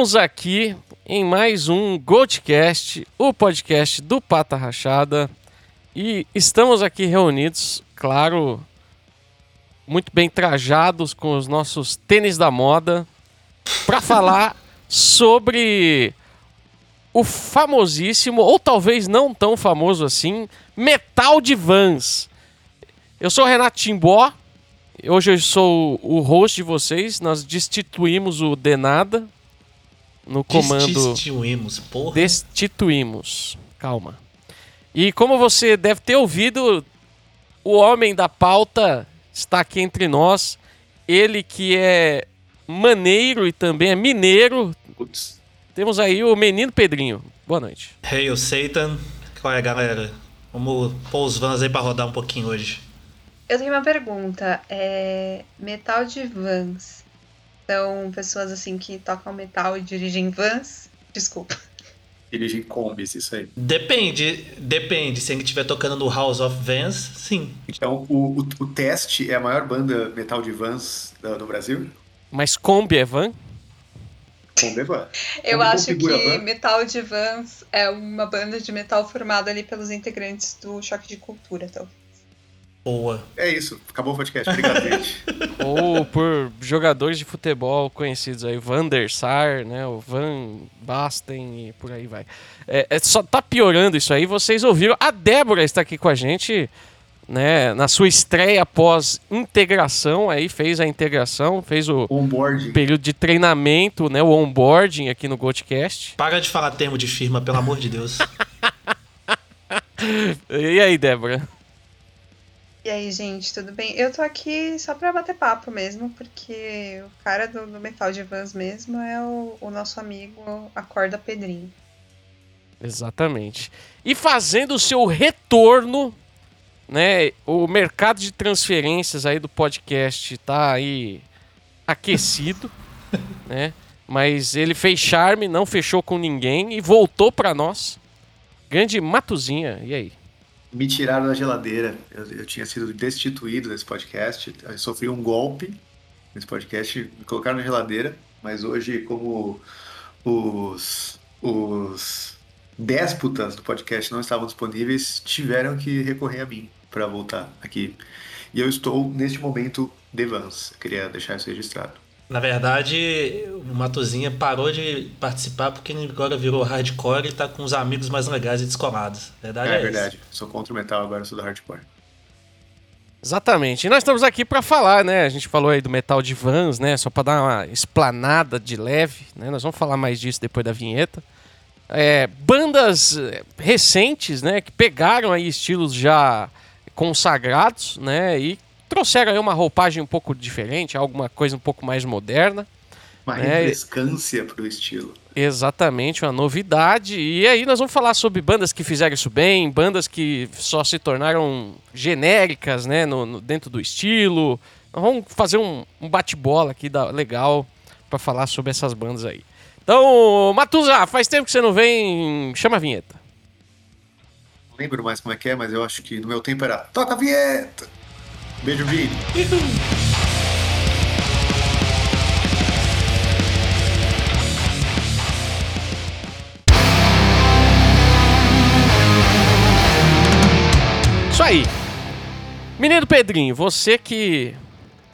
Estamos aqui em mais um Goldcast, o podcast do Pata Rachada. E estamos aqui reunidos, claro, muito bem trajados com os nossos tênis da moda, para falar sobre o famosíssimo, ou talvez não tão famoso assim, Metal de Vans. Eu sou o Renato Timbó, hoje eu sou o host de vocês, nós destituímos o Denada no comando... Destituímos, porra. Destituímos, calma. E como você deve ter ouvido, o homem da pauta está aqui entre nós, ele que é maneiro e também é mineiro, Putz. temos aí o menino Pedrinho. Boa noite. Hail Satan. Qual é, galera? Vamos pôr os vans aí pra rodar um pouquinho hoje. Eu tenho uma pergunta. É... Metal de vans. São pessoas assim que tocam metal e dirigem vans? Desculpa. Dirigem combis, isso aí. Depende, depende. Se a gente estiver tocando no House of Vans, sim. Então, o, o, o Teste é a maior banda metal de vans da- do Brasil? Mas Kombi é van? Kombi é van. Eu Kombi acho que. Metal de Vans é uma banda de metal formada ali pelos integrantes do Choque de Cultura, então. Boa. É isso, acabou o podcast. Obrigado, gente. Ou por jogadores de futebol conhecidos aí, Van der Sar, né? O Van Basten e por aí vai. É, é só tá piorando isso aí. Vocês ouviram? A Débora está aqui com a gente, né? Na sua estreia após integração, aí fez a integração, fez o Onboard. período de treinamento, né? O onboarding aqui no Goldcast. Para de falar termo de firma, pelo amor de Deus. E aí, Débora? E aí, gente, tudo bem? Eu tô aqui só pra bater papo mesmo, porque o cara do, do Metal de Vans mesmo é o, o nosso amigo Acorda Pedrinho. Exatamente. E fazendo o seu retorno, né? O mercado de transferências aí do podcast tá aí aquecido, né? Mas ele fez charme, não fechou com ninguém e voltou pra nós. Grande Matuzinha, e aí? Me tiraram da geladeira. Eu, eu tinha sido destituído desse podcast. Eu sofri um golpe nesse podcast. Me colocaram na geladeira. Mas hoje, como os, os déspotas do podcast não estavam disponíveis, tiveram que recorrer a mim para voltar aqui. E eu estou, neste momento, de Vans. Queria deixar isso registrado. Na verdade, o Matozinha parou de participar porque ele agora virou hardcore e tá com os amigos mais legais e descolados. Verdade É, é, verdade. Sou contra o metal, agora sou do hardcore. Exatamente. E nós estamos aqui para falar, né? A gente falou aí do metal de vans, né? Só para dar uma explanada de leve, né? Nós vamos falar mais disso depois da vinheta. É, bandas eh, recentes, né? Que pegaram aí estilos já consagrados, né? E trouxeram aí uma roupagem um pouco diferente, alguma coisa um pouco mais moderna. Uma É. refrescância pro estilo. Exatamente, uma novidade. E aí nós vamos falar sobre bandas que fizeram isso bem, bandas que só se tornaram genéricas, né, no, no- dentro do estilo. Nós vamos fazer um, um bate-bola aqui da, legal para falar sobre essas bandas aí. Então, Matuza, faz tempo que você não vem, chama a vinheta. Não lembro mais como é que é, mas eu acho que no meu tempo era Toca a vinheta! Beijo, Vini. Isso aí. Menino Pedrinho, você que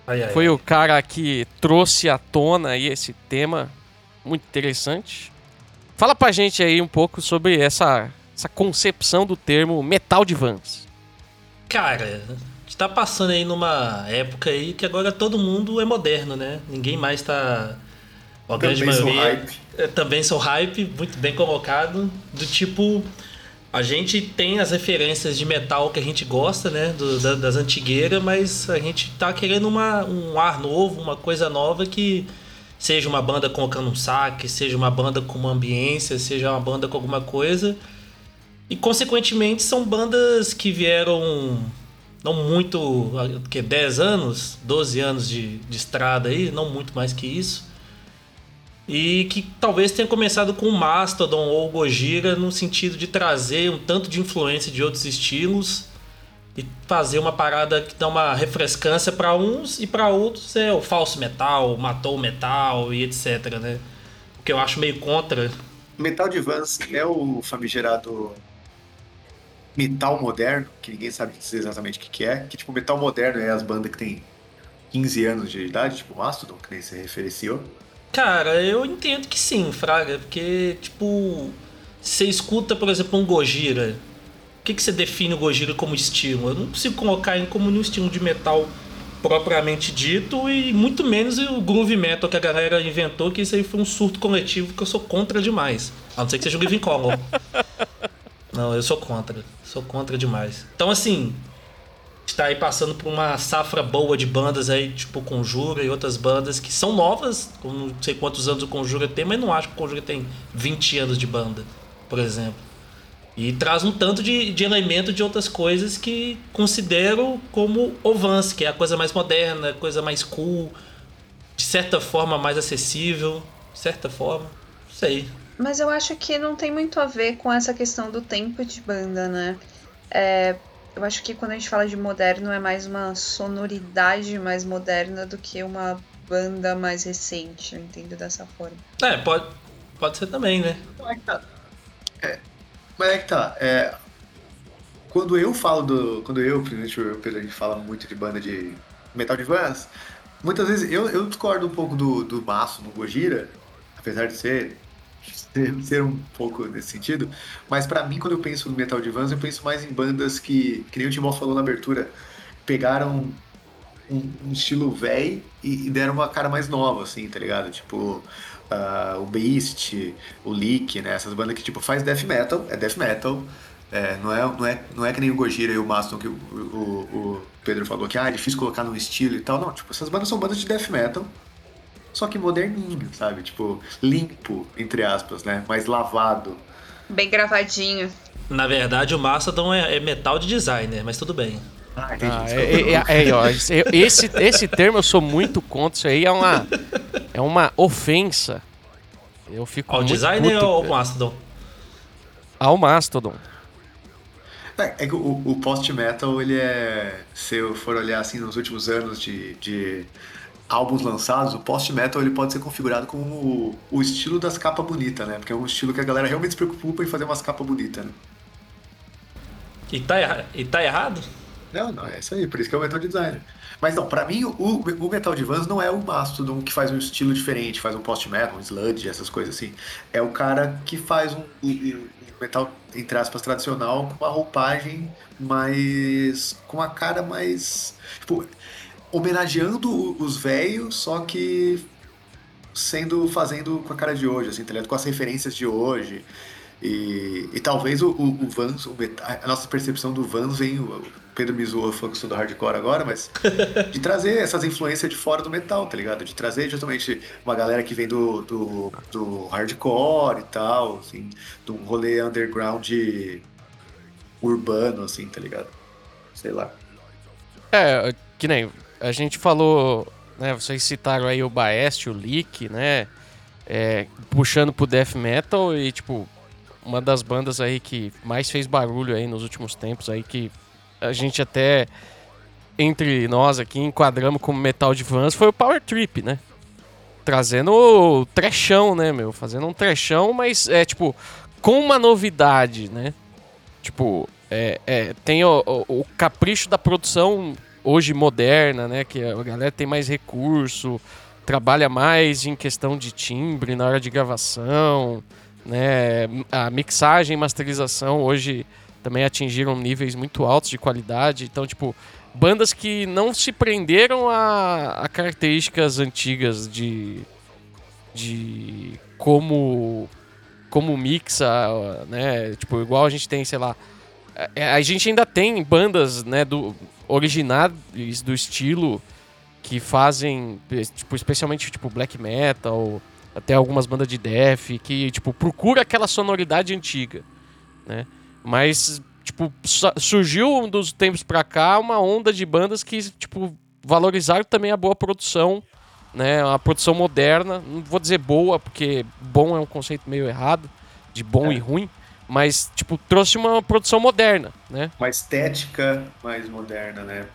Ai, ai, Foi ai. o cara que trouxe à tona aí esse tema muito interessante. Fala pra gente aí um pouco sobre essa, essa concepção do termo metal de vans. Cara, gente tá passando aí numa época aí que agora todo mundo é moderno, né? Ninguém mais tá. A grande Também sou maioria. hype. É, também sou hype, muito bem colocado. Do tipo. A gente tem as referências de metal que a gente gosta, né? do- da- das antigueiras, mas a gente tá querendo uma, um ar novo, uma coisa nova que seja uma banda colocando um saque, seja uma banda com uma ambiência, seja uma banda com alguma coisa. E consequentemente são bandas que vieram não muito, que 10 anos, 12 anos de, de estrada aí, não muito mais que isso. E que talvez tenha começado com o Mastodon ou o Gojira no sentido de trazer um tanto de influência de outros estilos e fazer uma parada que dá uma refrescância para uns e para outros é o falso metal, matou o metal e etc, né? O que eu acho meio contra. Metal de Vans é o famigerado metal moderno, que ninguém sabe dizer exatamente o que, que é. Que tipo, metal moderno é as bandas que tem 15 anos de idade, tipo Mastodon, que nem se referenciou. Cara, eu entendo que sim, Fraga, porque, tipo, você escuta, por exemplo, um Gojira. O que, que você define o Gojira como estilo? Eu não consigo colocar ele como um estilo de metal propriamente dito e muito menos o groove metal que a galera inventou, que isso aí foi um surto coletivo que eu sou contra demais. A não ser que seja o Living Color. Não, eu sou contra. Sou contra demais. Então, assim, está aí passando por uma safra boa de bandas aí, tipo Conjura e outras bandas que são novas. Não sei quantos anos o Conjura tem, mas não acho que o Conjura tem 20 anos de banda, por exemplo. E traz um tanto de, de elemento de outras coisas que considero como o Vance, que é a coisa mais moderna, coisa mais cool, de certa forma mais acessível, de certa forma, não sei. Mas eu acho que não tem muito a ver com essa questão do tempo de banda, né? É, eu acho que quando a gente fala de moderno é mais uma sonoridade mais moderna do que uma banda mais recente, eu entendo dessa forma. É, pode, pode ser também, né? Como é que tá? É, mas é que tá. É, quando eu falo do. Quando eu, principalmente o Pedro, a gente fala muito de banda de metal de vans, muitas vezes eu, eu discordo um pouco do, do maço no Gojira, apesar de ser ser, um pouco nesse sentido. Mas para mim, quando eu penso no metal de vans, eu penso mais em bandas que, que nem o Timó falou na abertura, pegaram um, um estilo velho e, e, deram uma cara mais nova, assim, tá ligado? Tipo, uh, o Beast, o Leak, né? Essas bandas que, tipo, faz death metal, é death metal, é, não, é, não, é, não é que nem o Gojira e o Maston que o, o, o, Pedro falou que ah, é difícil colocar num estilo e tal. Não, tipo, essas bandas são bandas de death metal só que moderninho, sabe? Tipo, limpo, entre aspas, né? Mais lavado. Bem gravadinho. Na verdade, o Mastodon é, é metal de designer, mas tudo bem. Ah, ah é, é, é, ó, esse, esse termo eu sou muito contra. Isso aí é uma, é uma ofensa. Eu fico Ao designer puto, ou ao Mastodon? Ao Mastodon. É, é que o, o post-metal, ele é. Se eu for olhar assim nos últimos anos de, de álbuns lançados, o post-metal ele pode ser configurado como o, o, estilo das capas bonitas, né? Porque é um estilo que a galera realmente se preocupa em fazer umas capas bonitas, né? E tá, erra e tá errado? Não, não, é isso aí, por isso que é o metal designer. Mas não, pra mim o, o metal de Vans não é o Mastodon que faz um estilo diferente, faz um post-metal, um sludge, essas coisas assim. É o cara que faz um, um, metal, entre aspas, tradicional, com uma roupagem mais. com a cara mais. Tipo, homenageando os velhos, só que sendo fazendo com a cara de hoje, assim, tá ligado? Com as referências de hoje. E, e talvez o, o, o Vans, o, a nossa percepção do Vans vem. O Pedro me zoou falando que sou do hardcore agora, mas de trazer essas influências de fora do metal, tá ligado? De trazer justamente uma galera que vem do, do, do hardcore e tal, assim, de um rolê underground urbano, assim, tá ligado? Sei lá. É, que nem a gente falou, né? Vocês citaram aí o Baest, o Leak, né? É, puxando pro death metal e tipo uma das bandas aí que mais fez barulho aí nos últimos tempos aí que a gente até entre nós aqui enquadramos como metal de vans foi o Power Trip, né? Trazendo o trechão, né, meu? Fazendo um trechão, mas é tipo com uma novidade, né? Tipo, é, é tem o, o, o capricho da produção hoje moderna, né? Que a galera tem mais recurso, trabalha mais em questão de timbre na hora de gravação, né? A mixagem e masterização hoje também atingiram níveis muito altos de qualidade. Então, tipo, bandas que não se prenderam a, a características antigas de, de como como mixa, né? Tipo, igual a gente tem, sei lá, a, gente ainda tem bandas, né, do originais do estilo que fazem, tipo, especialmente tipo black metal, até algumas bandas de death que tipo procura aquela sonoridade antiga, né? Mas tipo surgiu dos tempos para cá uma onda de bandas que tipo valorizaram também a boa produção, né? A produção moderna, não vou dizer boa porque bom é um conceito meio errado de bom é. e ruim, Mas, tipo, trouxe uma produção moderna, né? Uma estética mais moderna, né?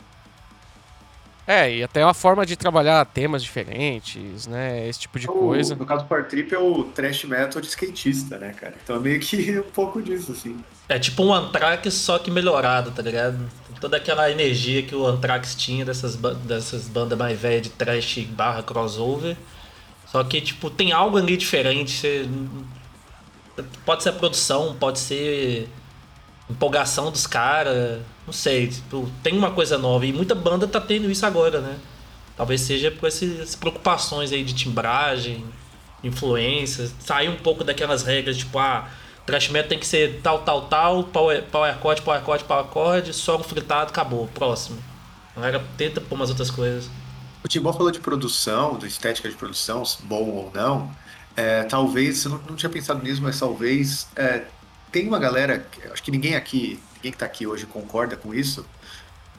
É, e até uma forma de trabalhar temas diferentes, né? Esse tipo de o, coisa. No caso do Power Trip é o thrash metal de skatista, né, cara? Então é meio que um pouco disso, assim. É tipo um Anthrax, só que melhorado, tá ligado? Toda aquela energia que o Anthrax tinha dessas, dessas bandas mais velhas de thrash barra crossover. Só que, tipo, tem algo ali diferente. Você... Pode ser a produção, pode ser empolgação dos caras. Não sei, tipo, tem uma coisa nova. E muita banda tá tendo isso agora, né? Talvez seja por essas preocupações aí de timbragem, influências. Sair um pouco daquelas regras, tipo, ah, thrash metal tem que ser tal, tal, tal, power, power chord, power chord, power chord, um fritado, acabou, próximo. A galera tenta pôr umas outras coisas. O Timbó falou de produção, de estética de produção, bom ou não. É, talvez, eu não, não, tinha pensado nisso, mas talvez é, tem uma galera, acho que ninguém aqui, ninguém que tá aqui hoje concorda com isso,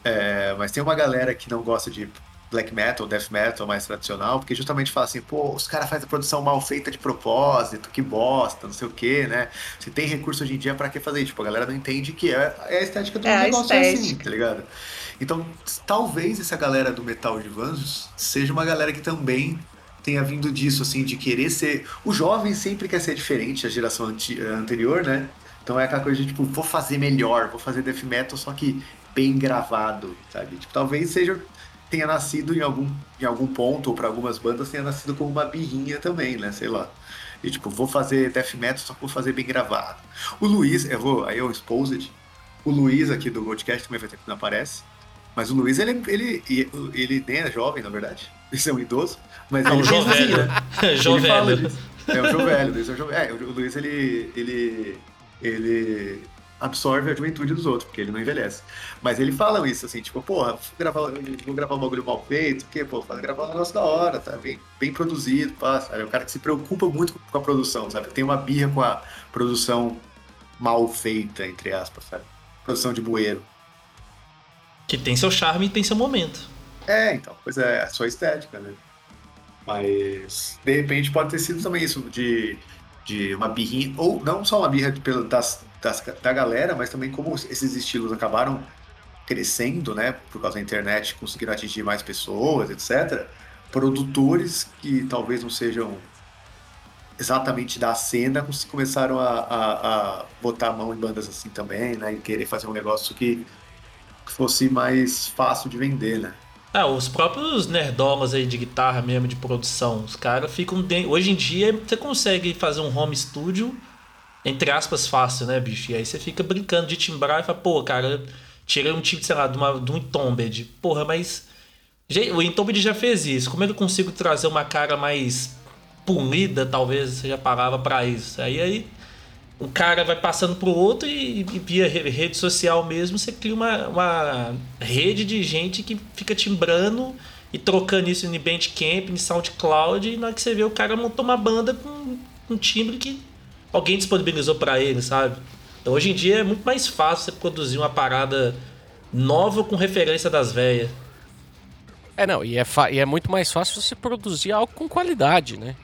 é, mas tem uma galera que não gosta de black metal, death metal mais tradicional, porque justamente fala assim, pô, os caras fazem a produção mal feita de propósito, que bosta, não sei o que, né? Se tem recurso hoje em dia, para que fazer? Tipo, a galera não entende que é, é a estética do é negócio assim, tá ligado? Então, talvez essa galera do metal de Vanzos seja uma galera que também tenha vindo disso, assim, de querer ser. O jovem sempre quer ser diferente, a geração anterior, né? Então é aquela coisa de tipo, vou fazer melhor, vou fazer death metal, só que bem gravado, sabe? Tipo, talvez seja tenha nascido em algum, em algum ponto, ou para algumas bandas tenha nascido como uma birrinha também, né? Sei lá. E tipo, vou fazer death metal, só que vou fazer bem gravado. O Luiz, eu vou, aí eu exposed. O Luiz aqui do podcast também vai ter que não aparece. Mas o Luiz, ele, ele, ele, ele nem é jovem, na verdade. Ele é um idoso. Mas é um jovem velho. É o João velho. Luiz é o, João, é, o Luiz, ele, ele, ele absorve a juventude dos outros, porque ele não envelhece. Mas ele fala isso, assim, tipo, porra, vou gravar, vou gravar um bagulho mal feito, porque, pô, fazer gravar um negócio da hora, tá? Bem, bem produzido, sabe? É um cara que se preocupa muito com a produção, sabe? Tem uma birra com a produção mal feita, entre aspas, sabe? Produção de bueiro. Que tem seu charme e tem seu momento. É, então, pois é, a sua estética, né? Mas, de repente, pode ter sido também isso, de, de uma birrinha, ou não só uma birra das, das, da galera, mas também como esses estilos acabaram crescendo, né, por causa da internet, conseguiram atingir mais pessoas, etc. Produtores que talvez não sejam exatamente da cena começaram a, a, a botar a mão em bandas assim também, né, e querer fazer um negócio que fosse mais fácil de vender, né. Ah, os próprios nerdolas aí de guitarra mesmo, de produção, os caras ficam. De... Hoje em dia você consegue fazer um home studio entre aspas, fácil, né, bicho? E aí você fica brincando de timbrar e fala, pô, cara, tirei um tipo, sei lá, de, uma, de um Entombed. Porra, mas. O Entombed já fez isso. Como é que eu consigo trazer uma cara mais polida, talvez seja a palavra para isso? Aí aí o cara vai passando pro outro e, e, via rede social mesmo, você cria uma, uma rede de gente que fica timbrando e trocando isso em Bandcamp, em SoundCloud, e na hora que você vê o cara montou uma banda com um timbre que alguém disponibilizou para ele, sabe? Então hoje em dia é muito mais fácil você produzir uma parada nova com referência das velhas. É, não, e é, e é muito mais fácil você produzir algo com qualidade, né?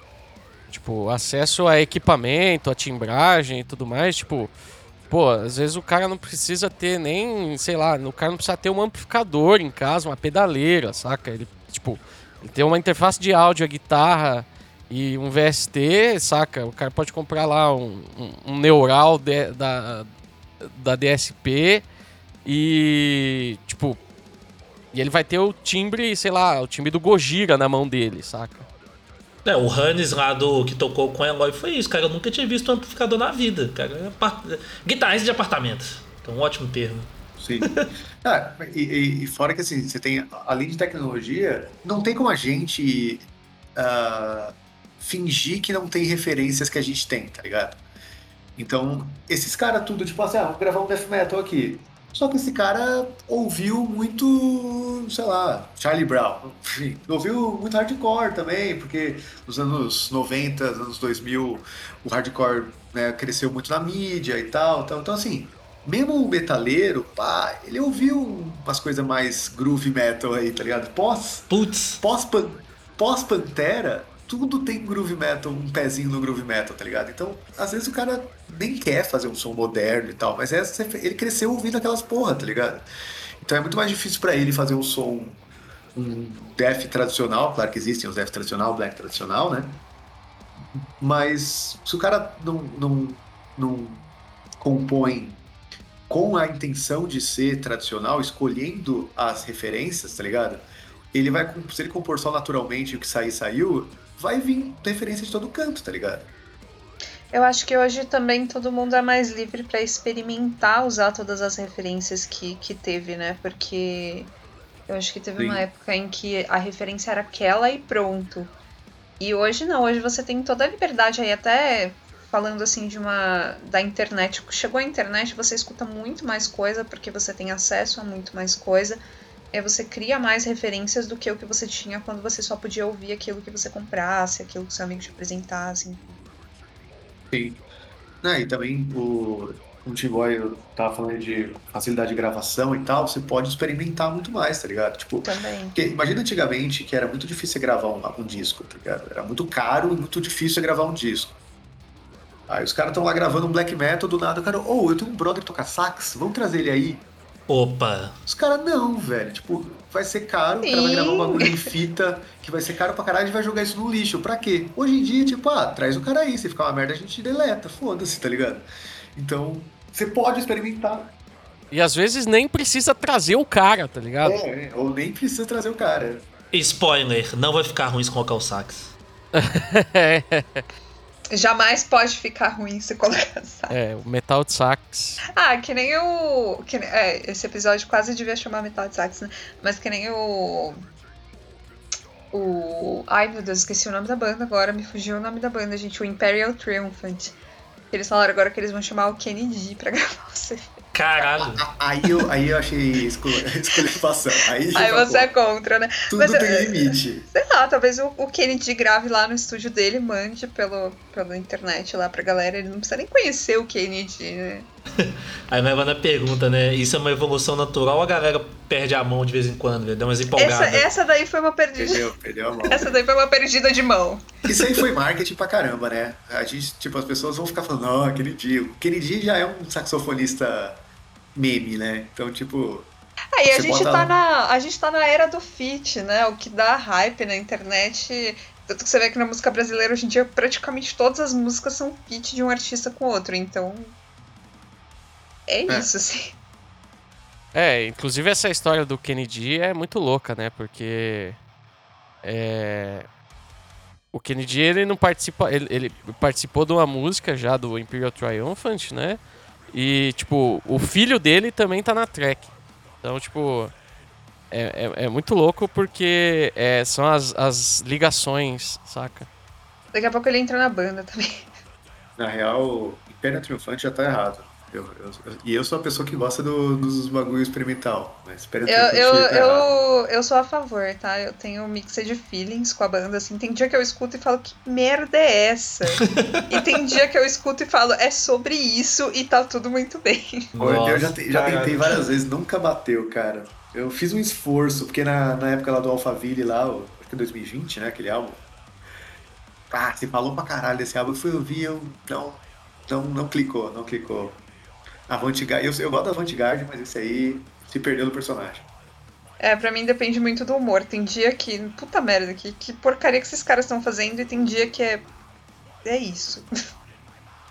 Tipo, acesso a equipamento, a timbragem e tudo mais, tipo, pô, às vezes o cara não precisa ter nem, sei lá, o cara não precisa ter um amplificador em casa, uma pedaleira, saca? Ele, tipo, ele tem uma interface de áudio, a guitarra, e um VST, saca? O cara pode comprar lá um, um, um neural de, da, da DSP e, tipo, e ele vai ter o timbre, sei lá, o timbre do Gojira na mão dele, saca? É, o Hannes lá do que tocou com o Eloy foi isso, cara. Eu nunca tinha visto um amplificador na vida, cara. Guitarrista de apartamento. É um ótimo termo. Sim. ah, e, e, fora que assim, você tem, além de tecnologia, não tem como a gente. Uh, fingir que não tem referências que a gente tem, tá ligado? Então, esses caras tudo, tipo assim, ah, vamos gravar um death metal aqui. Só que esse cara ouviu muito, sei lá, Charlie Brown. Enfim, ouviu muito hardcore também, porque nos anos 90, anos 2000, o hardcore né, cresceu muito na mídia e tal. Então, então assim, mesmo o metaleiro, pá, ele ouviu umas coisas mais groove metal aí, tá ligado? Pós. Putz. Pós, pós Pantera, tudo tem groove metal, um pezinho no groove metal, tá ligado? Então, às vezes o cara nem quer fazer um som moderno e tal, mas é, ele cresceu ouvindo aquelas porra, tá ligado? Então é muito mais difícil para ele fazer um som um death tradicional, claro que existem os death tradicional, black tradicional, né? Mas se o cara não, não, não compõe com a intenção de ser tradicional, escolhendo as referências, tá ligado? Ele vai, se ele compor só naturalmente o que sair, saiu, vai vir referência de todo canto, tá ligado? Eu acho que hoje também todo mundo é mais livre para experimentar usar todas as referências que, que teve, né? Porque eu acho que teve Sim. uma época em que a referência era aquela e pronto. E hoje não, hoje você tem toda a liberdade aí, até falando assim de uma da internet. Chegou a internet, você escuta muito mais coisa porque você tem acesso a muito mais coisa. E você cria mais referências do que o que você tinha quando você só podia ouvir aquilo que você comprasse, aquilo que seu amigo te apresentasse. Sim. Ah, e também o, o T-Boy tava falando de facilidade de gravação e tal, você pode experimentar muito mais, tá ligado? Tipo, Também. Porque, imagina antigamente que era muito difícil gravar um, um disco, tá ligado? Era muito caro e muito difícil gravar um disco. Aí os caras estão lá gravando um black metal, do nada o cara, ô, oh, eu tenho um brother que toca sax, vamos trazer ele aí. Opa! Os caras, não, velho. Tipo, vai ser caro, Sim. o cara vai gravar um bagulho em fita, que vai ser caro pra caralho e vai jogar isso no lixo. Pra quê? Hoje em dia, tipo, ah, traz o cara aí. Se ficar uma merda, a gente deleta. Foda-se, tá ligado? Então, você pode experimentar. E às vezes nem precisa trazer o cara, tá ligado? É, ou nem precisa trazer o cara. Spoiler, não vai ficar ruim colocar o sax. Jamais pode ficar ruim se colocar sax. É, o metal de sax. Ah, que nem o. Que, é, esse episódio quase devia chamar metal de sax, né? Mas que nem o. O. Ai meu Deus, esqueci o nome da banda agora, me fugiu o nome da banda, gente. O Imperial Triumphant. Eles falaram agora que eles vão chamar o Kennedy pra gravar o CD. Caralho. Aí eu, aí eu achei escolhifação. Aí, aí você é contra, né? Tudo Mas, tem limite. Sei lá, talvez o, o Kennedy grave lá no estúdio dele, mande pelo, pela internet lá pra galera. Ele não precisa nem conhecer o Kennedy, né? Aí vai na pergunta, né? Isso é uma evolução natural ou a galera perde a mão de vez em quando, velho? Dá umas empolgadas. Essa, essa daí foi uma perdida. Perdeu, perdeu a mão. Essa daí foi uma perdida de mão. Isso aí foi marketing pra caramba, né? A gente, tipo, as pessoas vão ficar falando, não, aquele dia. Aquele dia já é um saxofonista meme, né? Então, tipo. Aí a gente, tá na, a gente tá na era do fit, né? O que dá hype na internet. Tanto que você vê que na música brasileira hoje em dia praticamente todas as músicas são feat de um artista com outro. Então. É, é. isso, assim. É, inclusive essa história do Kennedy é muito louca, né? Porque. É, o Kennedy ele não participa, ele, ele, participou de uma música já do Imperial Triumphant, né? E, tipo, o filho dele também tá na track. Então, tipo, é, é, é muito louco porque é, são as, as ligações, saca? Daqui a pouco ele entra na banda também. Na real, Império Triunfante já tá errado. Eu, eu, e eu sou a pessoa que gosta do, dos bagulho experimental. Mas eu, eu, eu, eu sou a favor, tá? Eu tenho um mix de feelings com a banda, assim. Tem dia que eu escuto e falo, que merda é essa? e tem dia que eu escuto e falo, é sobre isso e tá tudo muito bem. Nossa, eu já, já tentei várias vezes, nunca bateu, cara. Eu fiz um esforço, porque na, na época lá do Alphaville, lá, acho que 2020, né, aquele álbum. Ah, você falou pra caralho desse álbum, eu fui ouvir, eu não, não, não clicou, não clicou. Avantgarde. Eu, eu gosto da Avantgarde, mas esse aí se perdeu no personagem. É, pra mim depende muito do humor. Tem dia que. Puta merda, que, que porcaria que esses caras estão fazendo, e tem dia que é. É isso.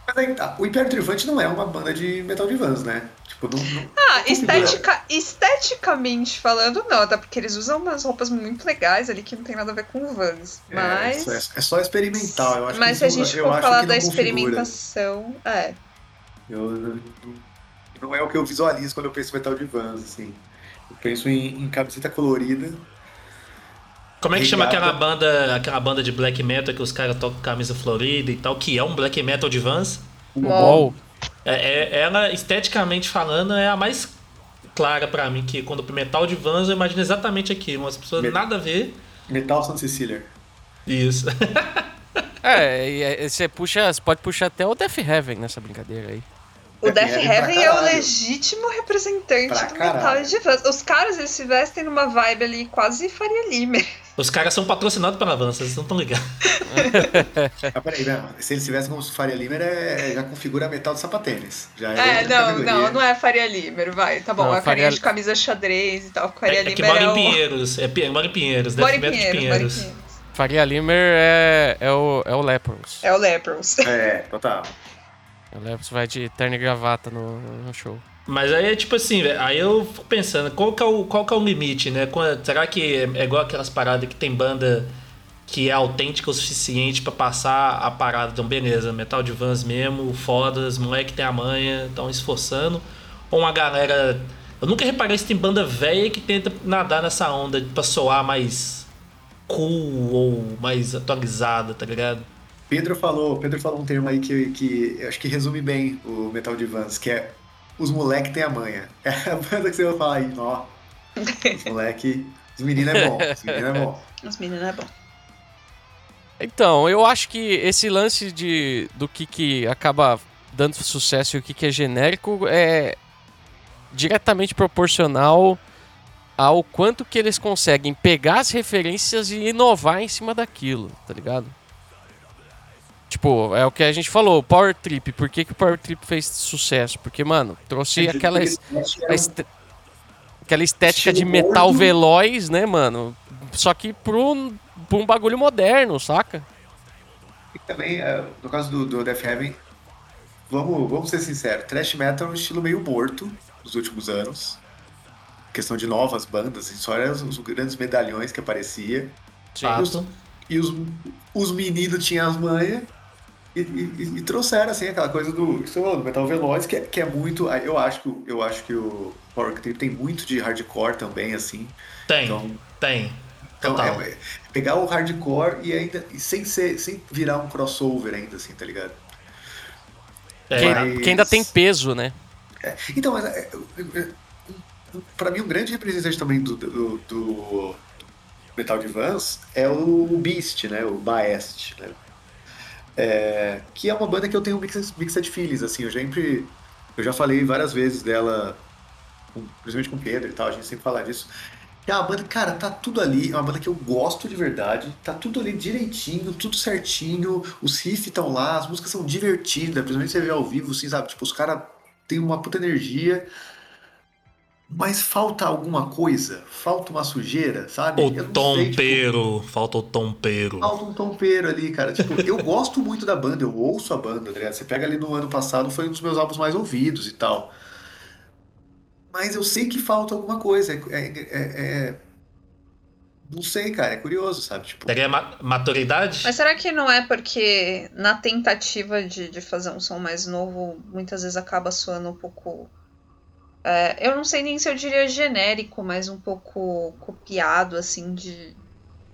Mas aí tá. O Império Triunfante não é uma banda de metal de vans, né? Tipo, não. não ah, estetica, esteticamente falando, não, até porque eles usam umas roupas muito legais ali que não tem nada a ver com vans. É, mas. É, é só experimental, eu acho Mas se a gente for falar da experimentação. É. Eu, não é o que eu visualizo quando eu penso em metal de Vans, assim. Eu penso em, em camiseta colorida. Como é que chama aquela banda, aquela banda de black metal que os caras tocam camisa florida e tal, que é um black metal de Vans? Uau. É, é, ela, esteticamente falando, é a mais clara para mim, que quando metal de Vans eu imagino exatamente aquilo, umas pessoas Met nada a ver. Metal Santa Cecília. Isso. é, e você puxa, você pode puxar até o Death Heaven nessa brincadeira aí. O Death Heaven é o legítimo representante pra do caralho. metal de Vans. Os caras eles se vestem numa vibe ali quase Faria Limer. Os caras são patrocinados pela Avança, vocês não estão ligados. ah, peraí, né? Se eles tivessem como Faria Limer, é, já configura metal de sapatênis. Já é, é não, não, não é Faria Limer, vai. Tá bom, não, é Faria... carinha de camisa xadrez e tal. Faria é, Limer é que mora em Pinheiros. É, mora em Pinheiros, mora em Pinheiros, de Pinheiros. Faria Limer é, é, o, é o Lepros. É o Lepros. É, total. O Lepros vai de terno e gravata no, no show. Mas aí é tipo assim, aí eu fico pensando, qual que é o, qual que é o limite, né? Será que é igual aquelas paradas que tem banda que é autêntica o suficiente para passar a parada? Então, beleza, metal de vans mesmo, fodas, moleque tem a manha, estão esforçando. Ou uma galera. Eu nunca reparei se tem banda velha que tenta nadar nessa onda pra soar mais cool ou mais atualizada, tá ligado? Pedro falou, Pedro falou um termo aí que, que acho que resume bem o metal de vans, que é os moleque tem a manha. É a banda que você vai falar aí, ó. Os moleque. Os meninos é bom. Os meninos é bom. Os meninos é bom. Então, eu acho que esse lance de do que, que acaba dando sucesso e o que, que é genérico é diretamente proporcional ao quanto que eles conseguem pegar as referências e inovar em cima daquilo, tá ligado? Tipo, é o que a gente falou, Power Trip. Por que, que o Power Trip fez sucesso? Porque, mano, trouxe aquela, est aquela estética de metal veloz, né, mano? Só que pro, pro um bagulho moderno, saca? E também, é, no caso do, do Death Heaven, vamos, vamos ser sinceros, thrash metal é um estilo meio morto nos últimos anos. Questão de novas bandas, só eram os grandes medalhões que aparecia. Sim. E os, e os, os meninos tinham as manhas e, e, e, trouxeram assim aquela coisa do, do metal veloz que é, que é muito eu acho que eu acho que o Power Trip tem muito de hardcore também assim. Tem então, tem. então é, é, pegar o hardcore e ainda e sem ser sem virar um crossover ainda assim tá ligado? É. mas... que, ainda tem peso né? É, então mas é, é, para mim um grande representante também do, do, do metal de Vans é o Beast né? O Baest né é, que é uma banda que eu tenho mixed, mixed feelings, assim, eu sempre. Eu já falei várias vezes dela, com, principalmente com o Pedro e tal, a gente sempre fala disso. É uma banda, cara, tá tudo ali, é uma banda que eu gosto de verdade, tá tudo ali direitinho, tudo certinho, os riffs estão lá, as músicas são divertidas, principalmente você vê ao vivo, assim, sabe? Tipo, os caras têm uma puta energia. Mas falta alguma coisa, falta uma sujeira, sabe? O tompeiro, tipo, falta o tompeiro. Falta um tompeiro ali, cara. Tipo, eu gosto muito da banda, eu ouço a banda, tá ligado? Você pega ali no ano passado, foi um dos meus álbuns mais ouvidos e tal. Mas eu sei que falta alguma coisa. É, é, é, é... Não sei, cara, é curioso, sabe? Tipo... Seria ma maturidade? Mas será que não é porque na tentativa de, de fazer um som mais novo, muitas vezes acaba soando um pouco é, eu não sei nem se eu diria genérico, mas um pouco copiado, assim, de,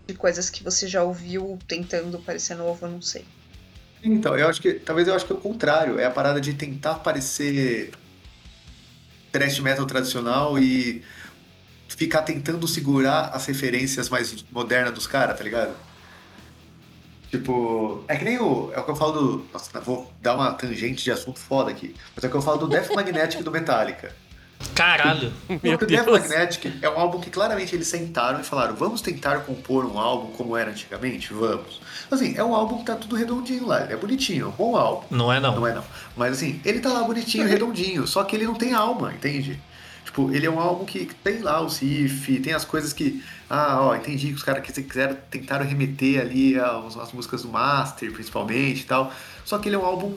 de coisas que você já ouviu tentando parecer novo, eu não sei. Então, eu acho que. Talvez eu acho que é o contrário. É a parada de tentar parecer thrash metal tradicional e ficar tentando segurar as referências mais modernas dos caras, tá ligado? Tipo, é que nem o. É o que eu falo do. Nossa, vou dar uma tangente de assunto foda aqui. Mas é o que eu falo do Death Magnetic do Metallica. Caralho! Meu o Death Magnetic é um álbum que claramente eles sentaram e falaram: vamos tentar compor um álbum como era antigamente? Vamos. Assim, é um álbum que tá tudo redondinho lá, é bonitinho, é um bom álbum. Não é não. Não é não. Mas assim, ele tá lá bonitinho, redondinho, só que ele não tem alma, entende? Tipo, ele é um álbum que tem lá o riff, tem as coisas que. Ah, ó, entendi que os caras quiseram tentaram remeter ali às, às músicas do Master, principalmente e tal. Só que ele é um álbum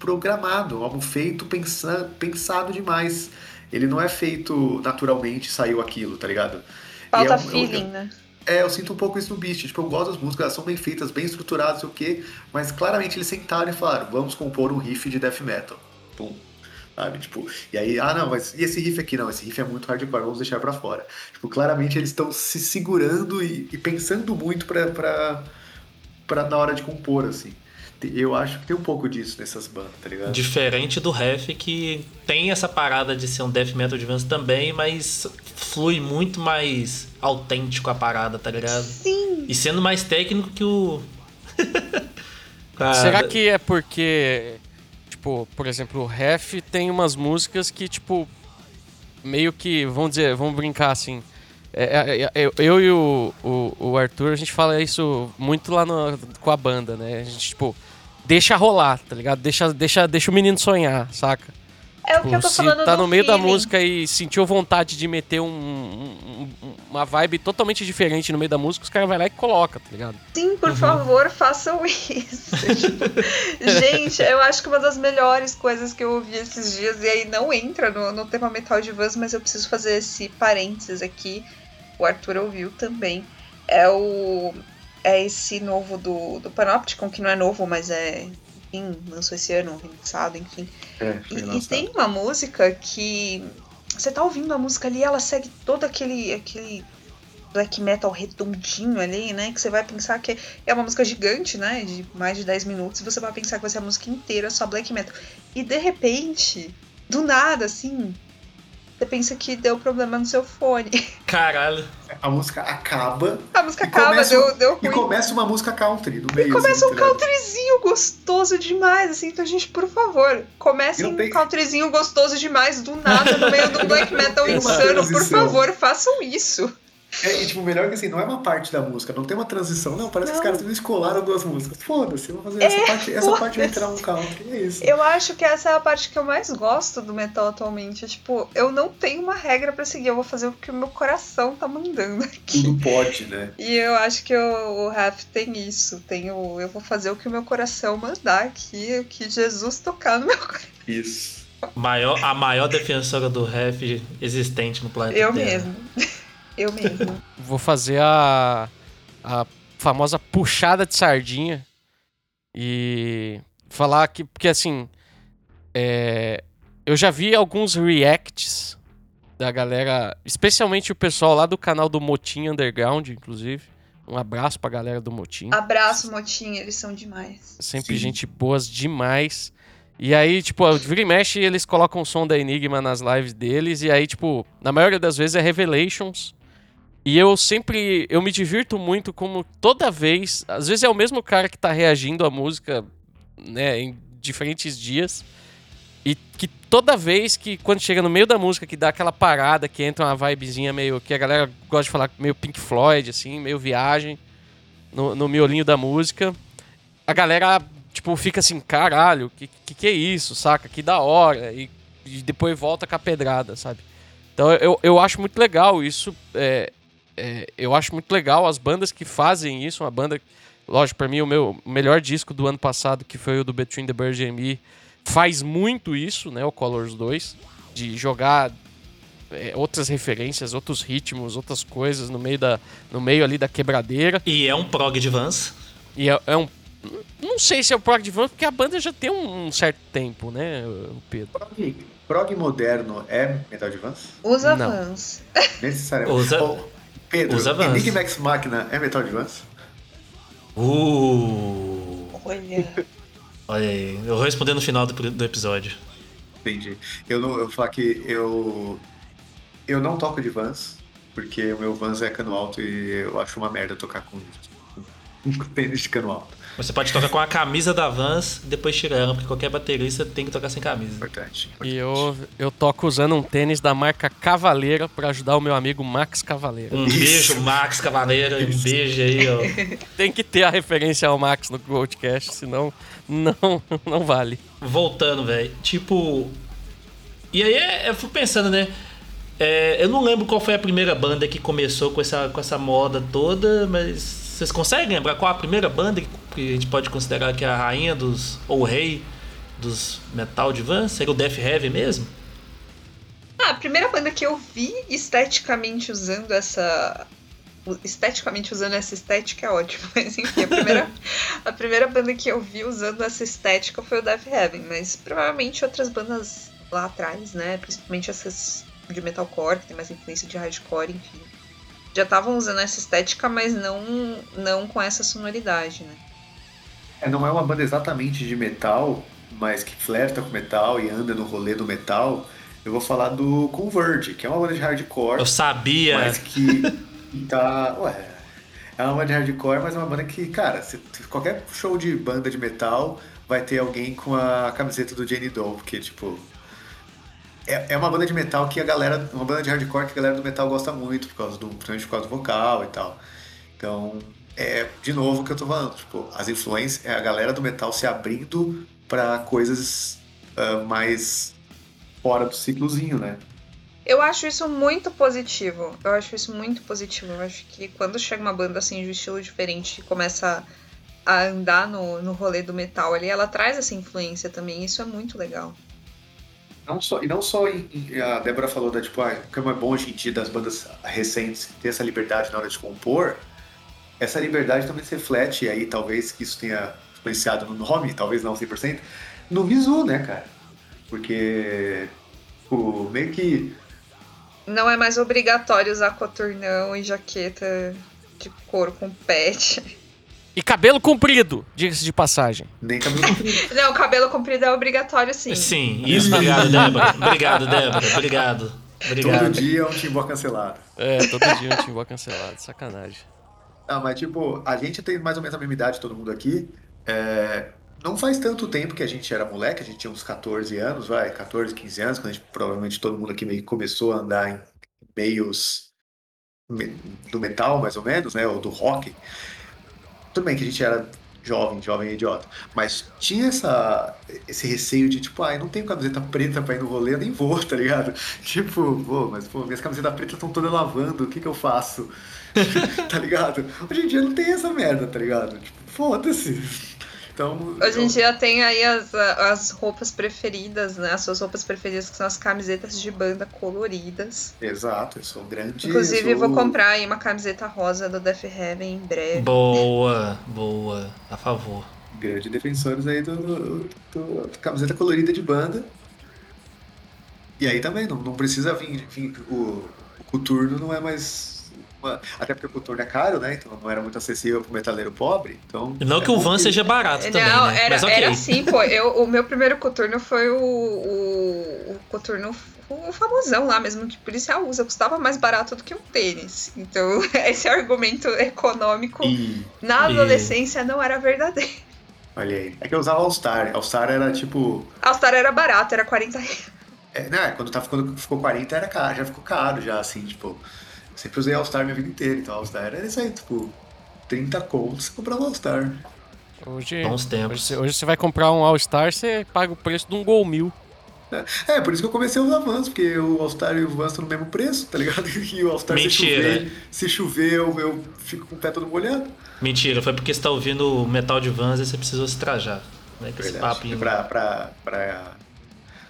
programado, álbum feito pensando, pensado demais. Ele não é feito naturalmente, saiu aquilo, tá ligado? Falta é um, feeling, eu, né? É, eu sinto um pouco isso no Beast. Tipo, eu gosto das músicas, elas são bem feitas, bem estruturadas, sei o quê, mas claramente eles sentaram e falaram: vamos compor um riff de death metal. Pum. Sabe? Tipo, e aí, ah, não, mas e esse riff aqui? Não, esse riff é muito hardcore, vamos deixar pra fora. Tipo, claramente eles estão se segurando e, e, pensando muito pra, pra, pra, na hora de compor, assim. Eu acho que tem um pouco disso nessas bandas, tá ligado? Diferente do Ref, que tem essa parada de ser um death metal advance também, mas flui muito mais autêntico a parada, tá ligado? Sim. E sendo mais técnico que o. Será que é porque, tipo, por exemplo, o Ref tem umas músicas que, tipo, meio que, vamos dizer, vamos brincar assim, É, é, é, eu, eu e o, o, o Arthur, a gente fala isso muito lá no- com a banda, né? A gente, tipo, deixa rolar, tá ligado? Deixa, deixa, deixa o menino sonhar, saca? É o que eu Tipo, tô se falando tá no meio da feeling. música e sentiu vontade de meter um, um- um- uma vibe totalmente diferente no meio da música, os caras vai lá e coloca, tá ligado? Sim, por favor, façam isso. Tipo, gente, eu acho que uma das melhores coisas que eu ouvi esses dias, e aí não entra no, no tema Metal de Vans, mas eu preciso fazer esse parênteses aqui. O Arthur ouviu também. É o. É esse novo do, do Panopticon, que não é novo, mas é. Enfim, lançou esse ano, remixado, enfim. É, E, e tem uma música que. Você tá ouvindo a música ali, ela segue todo aquele, aquele black metal redondinho ali, né? Que você vai pensar que é uma música gigante, né? De mais de 10 minutos, e você vai pensar que vai ser a música inteira só black metal. E de repente, do nada, assim, você pensa que deu problema no seu fone. Caralho. A música acaba A música E acaba, começa- deu, deu e ruim. começa uma música country no meio. Começa assim, um countryzinho gostoso demais, assim. Então, gente, por favor, comecem Não tem- um countryzinho gostoso demais do nada no meio do black metal insano. Por favor, façam isso. É, e tipo, melhor que assim, não é uma parte da música, não tem uma transição, não. Parece que os Não. caras escolaram duas músicas. Foda-se, eu vou fazer essa parte, essa parte vai entrar um country. É isso. Eu acho que essa é a parte que eu mais gosto do metal atualmente. Tipo, eu não tenho uma regra pra seguir, eu vou fazer o que o meu coração tá mandando aqui. Tudo pode, né? E eu acho que o, o Raf tem isso. Tem o, eu vou fazer o que o meu coração mandar aqui, o que Jesus tocar no meu coração. Isso. Maior, a maior defensora do rap existente no planeta Eu Terra. mesmo. Eu mesmo. Vou fazer a, a famosa puxada de sardinha e falar que, porque assim, é, eu já vi alguns reacts da galera, especialmente o pessoal lá do canal do Motim Underground, inclusive. Um abraço pra galera do Motim. Abraço, Motinha, eles são demais. Sempre Sim. gente boas demais. E aí, tipo, o vira e mexe, eles colocam o som da Enigma nas lives deles. E aí, tipo, na maioria das vezes é Revelations. E eu sempre. Eu me divirto muito como toda vez. Às vezes é o mesmo cara que tá reagindo à música, né, em diferentes dias. E que toda vez que, quando chega no meio da música, que dá aquela parada, que entra uma vibezinha meio. que a galera gosta de falar meio Pink Floyd, assim, meio viagem, no, no miolinho da música, a galera, tipo, fica assim, caralho, que, que que é isso, saca? Que da hora. E, e depois volta com a pedrada, sabe? Então eu, eu acho muito legal isso. é, é, eu acho muito legal as bandas que fazem isso. Uma banda, lógico, pra mim, o meu melhor disco do ano passado, que foi o do Between the Bird and Me, faz muito isso, né? O Colors 2, de jogar é, outras referências, outros ritmos, outras coisas no meio, da, no meio ali da quebradeira. E é um prog de Vans. E é, é um. Não sei se é o prog de Vans, porque a banda já tem um certo tempo, né, o Pedro? Prog, prog moderno é Metal de Vans? Usa Não. Vans. Necessariamente. Usa- Pedro, usa Vans. Enigma X Machina é Metal de Vans? Uh. Olha. Olha aí. Eu vou responder no final do, do episódio. Entendi. Eu, não, eu vou falar que eu. Eu não toco de Vans, porque o meu Vans é cano alto e eu acho uma merda tocar com, com tênis de cano alto. Você pode tocar com a camisa da Vans e depois tirar ela, porque qualquer baterista tem que tocar sem camisa. Importante. E eu, eu toco usando um tênis da marca Cavaleira pra ajudar o meu amigo Max Cavaleira. Um Isso. beijo, Max Cavaleira. Um beijo aí, ó. Tem que ter a referência ao Max no Goldcast, senão não, não vale. Voltando, velho. Tipo. E aí é- eu fui pensando, né? É, eu não lembro qual foi a primeira banda que começou com essa, com essa moda toda, mas vocês conseguem lembrar qual a primeira banda que, que a gente pode considerar que é a rainha dos. ou o rei dos metal de van? Seria o Death Heavy mesmo? Ah, a primeira banda que eu vi esteticamente usando essa. Esteticamente usando essa estética é ótimo, mas enfim, a primeira, a primeira banda que eu vi usando essa estética foi o Death Heaven, mas provavelmente outras bandas lá atrás, né? Principalmente essas de metalcore, que tem mais influência de hardcore, enfim. Já estavam usando essa estética, mas não, não com essa sonoridade, né? É, não é uma banda exatamente de metal, mas que flerta com metal e anda no rolê do metal. Eu vou falar do Converge, que é uma banda de hardcore. Eu sabia. Mas que tá. Ué. É uma banda de hardcore, mas é uma banda que, cara, se- qualquer show de banda de metal vai ter alguém com a camiseta do Jane Doe, porque, tipo. é, é uma banda de metal que a galera. Uma banda de hardcore que a galera do metal gosta muito, por causa do, principalmente por causa do vocal e tal. Então, é de novo o que eu tô falando. Tipo, as influências. É a galera do metal se abrindo para coisas uh, mais fora do ciclozinho, né? Eu acho isso muito positivo. Eu acho isso muito positivo. Eu acho que quando chega uma banda assim de um estilo diferente e começa a andar no, no rolê do metal ali, ela traz essa influência também. Isso é muito legal. Não só, e não só em, em, a Débora falou da tipo, ah, como é bom hoje em dia das bandas recentes ter essa liberdade na hora de compor, essa liberdade também se reflete, e aí talvez que isso tenha influenciado no nome, talvez não 100%, no visu, né, cara? Porque, tipo, meio que. Não é mais obrigatório usar coturnão e jaqueta de couro com pet. E cabelo comprido, diga-se de passagem. Nem cabelo comprido. Não, cabelo comprido é obrigatório, sim. Sim, isso, obrigado, Débora. Obrigado, Débora. Obrigado. Obrigado. Todo dia é um timbó cancelado. É, todo dia é um timbó cancelado. Sacanagem. Ah, mas tipo, a gente tem mais ou menos a mesma idade, todo mundo aqui. É, não faz tanto tempo que a gente era moleque, a gente tinha uns 14 anos, vai, 14, 15 anos, quando a gente, provavelmente todo mundo aqui meio que começou a andar em meios do metal, mais ou menos, né, ou do rock. Tudo bem que a gente era jovem, jovem idiota, mas tinha essa, esse receio de tipo, ai, ah, não tenho camiseta preta pra ir no rolê, eu nem vou, tá ligado? Tipo, pô, mas pô, minhas camisetas pretas estão todas lavando, o que que eu faço? tá ligado? Hoje em dia não tem essa merda, tá ligado? Tipo, foda-se. Então, Hoje em dia tem aí as, as roupas preferidas, né? As suas roupas preferidas, que são as camisetas de banda coloridas. Exato, eu sou grande. Inclusive, sou... vou comprar aí uma camiseta rosa do Death Heaven em breve. Boa, boa. A favor. Grandes defensores aí do, do, do, camiseta colorida de banda. E aí também, não, não precisa vir, vir o, o coturno não é mais uma... Até porque o coturno é caro, né? Então não era muito acessível pro metaleiro pobre. Então, não é que o van seja barato não, também, né? Era, Mas okay. era assim, pô. Eu, o meu primeiro coturno foi o, o, o coturno o famosão lá mesmo que o policial usa, custava mais barato do que um tênis. Então, esse argumento econômico e, na adolescência e... não era verdadeiro. Olha aí. É que eu usava All-Star. All-Star era tipo. All-Star era barato, era 40 reais. É, né, quando, tá, quando ficou 40 era caro, já ficou caro, já assim, tipo. Sempre usei All-Star minha vida inteira, então All-Star era isso aí, tipo, 30 contos você comprava All-Star. Hoje, Bons tempos. Hoje, hoje, você vai comprar um All-Star, você paga o preço de um Gol Mil. É, é, por isso que eu comecei a usar Vans, porque o All-Star e o Vans estão no mesmo preço, tá ligado? E o All-Star, se chover, se chover eu, eu fico com o pé todo molhado. Mentira, foi porque você tá ouvindo metal de Vans e você precisou se trajar. Né? Que esse papo pra, pra, pra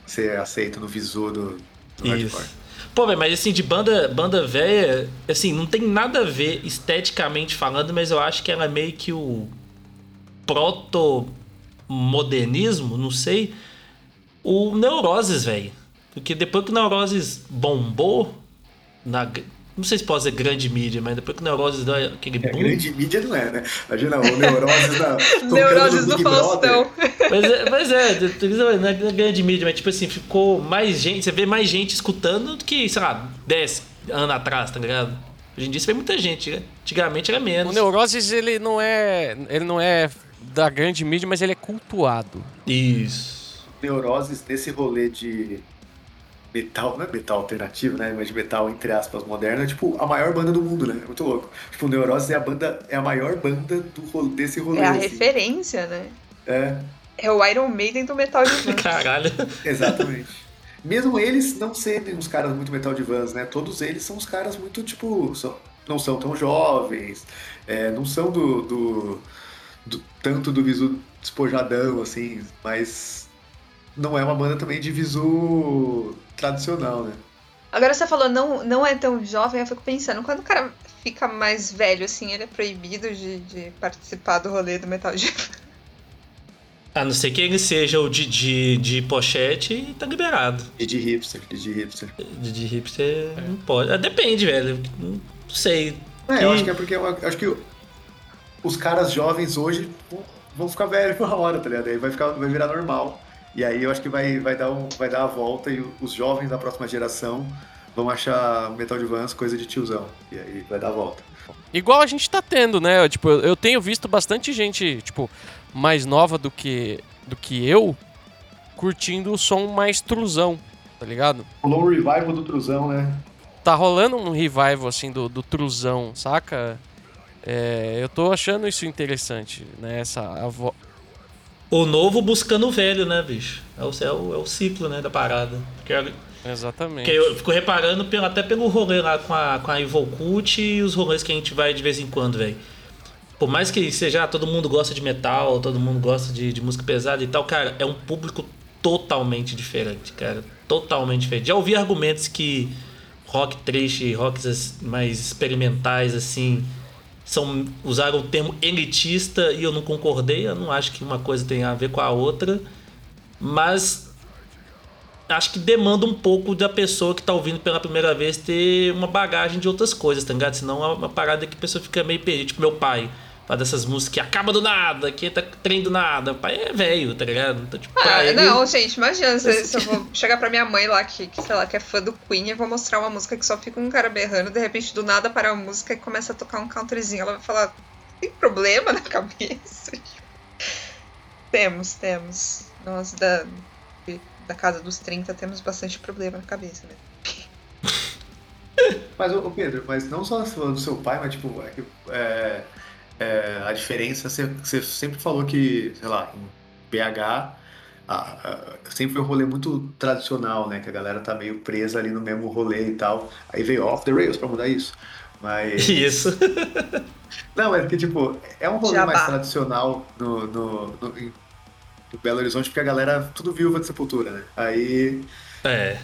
ser aceito no visor do, do Isso. hardcore. Pô, velho, mas assim, de banda, banda velha, assim, não tem nada a ver esteticamente falando, mas eu acho que ela é meio que o proto-modernismo, não sei. O Neuroses, velho. Porque depois que o Neuroses bombou, na, não sei se pode ser grande mídia, mas depois que o Neuroses deu aquele é, boom... É, grande mídia não é, né? Imagina, o Neuroses na... Neuroses no Faustão. Mas é, mas é, não é grande mídia, mas tipo assim, ficou mais gente, você vê mais gente escutando do que, sei lá, 10 anos atrás, tá ligado? Hoje em dia você vê muita gente, né? Antigamente era menos. O Neuroses, ele não é. Ele não é da grande mídia, mas ele é cultuado. Isso. Neuroses, nesse rolê de metal, não é metal alternativo, né? Mas de metal, entre aspas, moderno, é tipo a maior banda do mundo, né? É muito louco. Tipo, o Neuroses é a banda, é a maior banda do, desse rolê. É a assim. referência, né? É. É o Iron Maiden do metal de vans. Caralho. Exatamente. Mesmo eles não serem uns caras muito metal de vans, né? Todos eles são uns caras muito, tipo, são, não são tão jovens, é, não são do, do, do, tanto do visu despojadão, assim, mas não é uma banda também de visu tradicional, né? Agora você falou não, não é tão jovem, eu fico pensando, quando o cara fica mais velho, assim, ele é proibido de, de participar do rolê do metal de a não ser que ele seja o Didi de pochete, tá liberado. Didi hipster, Didi hipster. Didi hipster é. não pode. Ah, depende, velho. Não sei. É, que... eu acho que é porque eu acho que os caras jovens hoje vão ficar velhos por uma hora, tá ligado? Aí vai, ficar, vai virar normal. E aí eu acho que vai, vai, dar, um, vai dar a volta e os jovens da próxima geração vão achar Metal de Vans coisa de tiozão. E aí vai dar a volta. Igual a gente tá tendo, né? Tipo, eu tenho visto bastante gente, tipo, mais nova do que, do que eu curtindo o som mais truzão. Tá ligado? Rolou um revival do Truzão, né? Tá rolando um revival, assim, do, do Truzão, saca? É, eu tô achando isso interessante, né? Essa. O novo buscando o velho, né, bicho? É o, é o, é o ciclo, né, da parada. Porque, Exatamente. porque eu fico reparando pelo, até pelo rolê lá com a, com a Evil Cult e os rolês que a gente vai de vez em quando, velho. Por mais que seja, ah, todo mundo gosta de metal, todo mundo gosta de, de música pesada e tal, cara, é um público totalmente diferente, cara. Totalmente diferente. Já ouvi argumentos que rock triste, rocks mais experimentais, assim, são usaram o termo elitista e eu não concordei. Eu não acho que uma coisa tem a ver com a outra, mas acho que demanda um pouco da pessoa que tá ouvindo pela primeira vez ter uma bagagem de outras coisas, tá ligado? Senão é uma parada que a pessoa fica meio perdida. Tipo, meu pai fala dessas músicas que acaba do nada, que tá trem do nada. O pai é velho, tá ligado? Então, tipo, Ah, ele- não, gente, imagina se, se eu vou chegar pra minha mãe lá, que, que, sei lá, que é fã do Queen, e vou mostrar uma música que só fica um cara berrando, de repente do nada para a música e começa a tocar um countryzinho. Ela vai falar, tem problema na cabeça? temos, temos. Nós da, da casa dos 30 temos bastante problema na cabeça, né? Mas, ô ô, Pedro, mas não só falando do seu pai, mas tipo, é que, é, é, a diferença, você, você sempre falou que, sei lá, em BH a- a- sempre foi um rolê muito tradicional, né? Que a galera tá meio presa ali no mesmo rolê e tal. Aí veio Off the Rails pra mudar isso. Mas. Isso. Não, é que, tipo, é um rolê Jabá. mais tradicional no, no, no, em- no Belo Horizonte, porque a galera tudo viúva de sepultura, né? Aí É.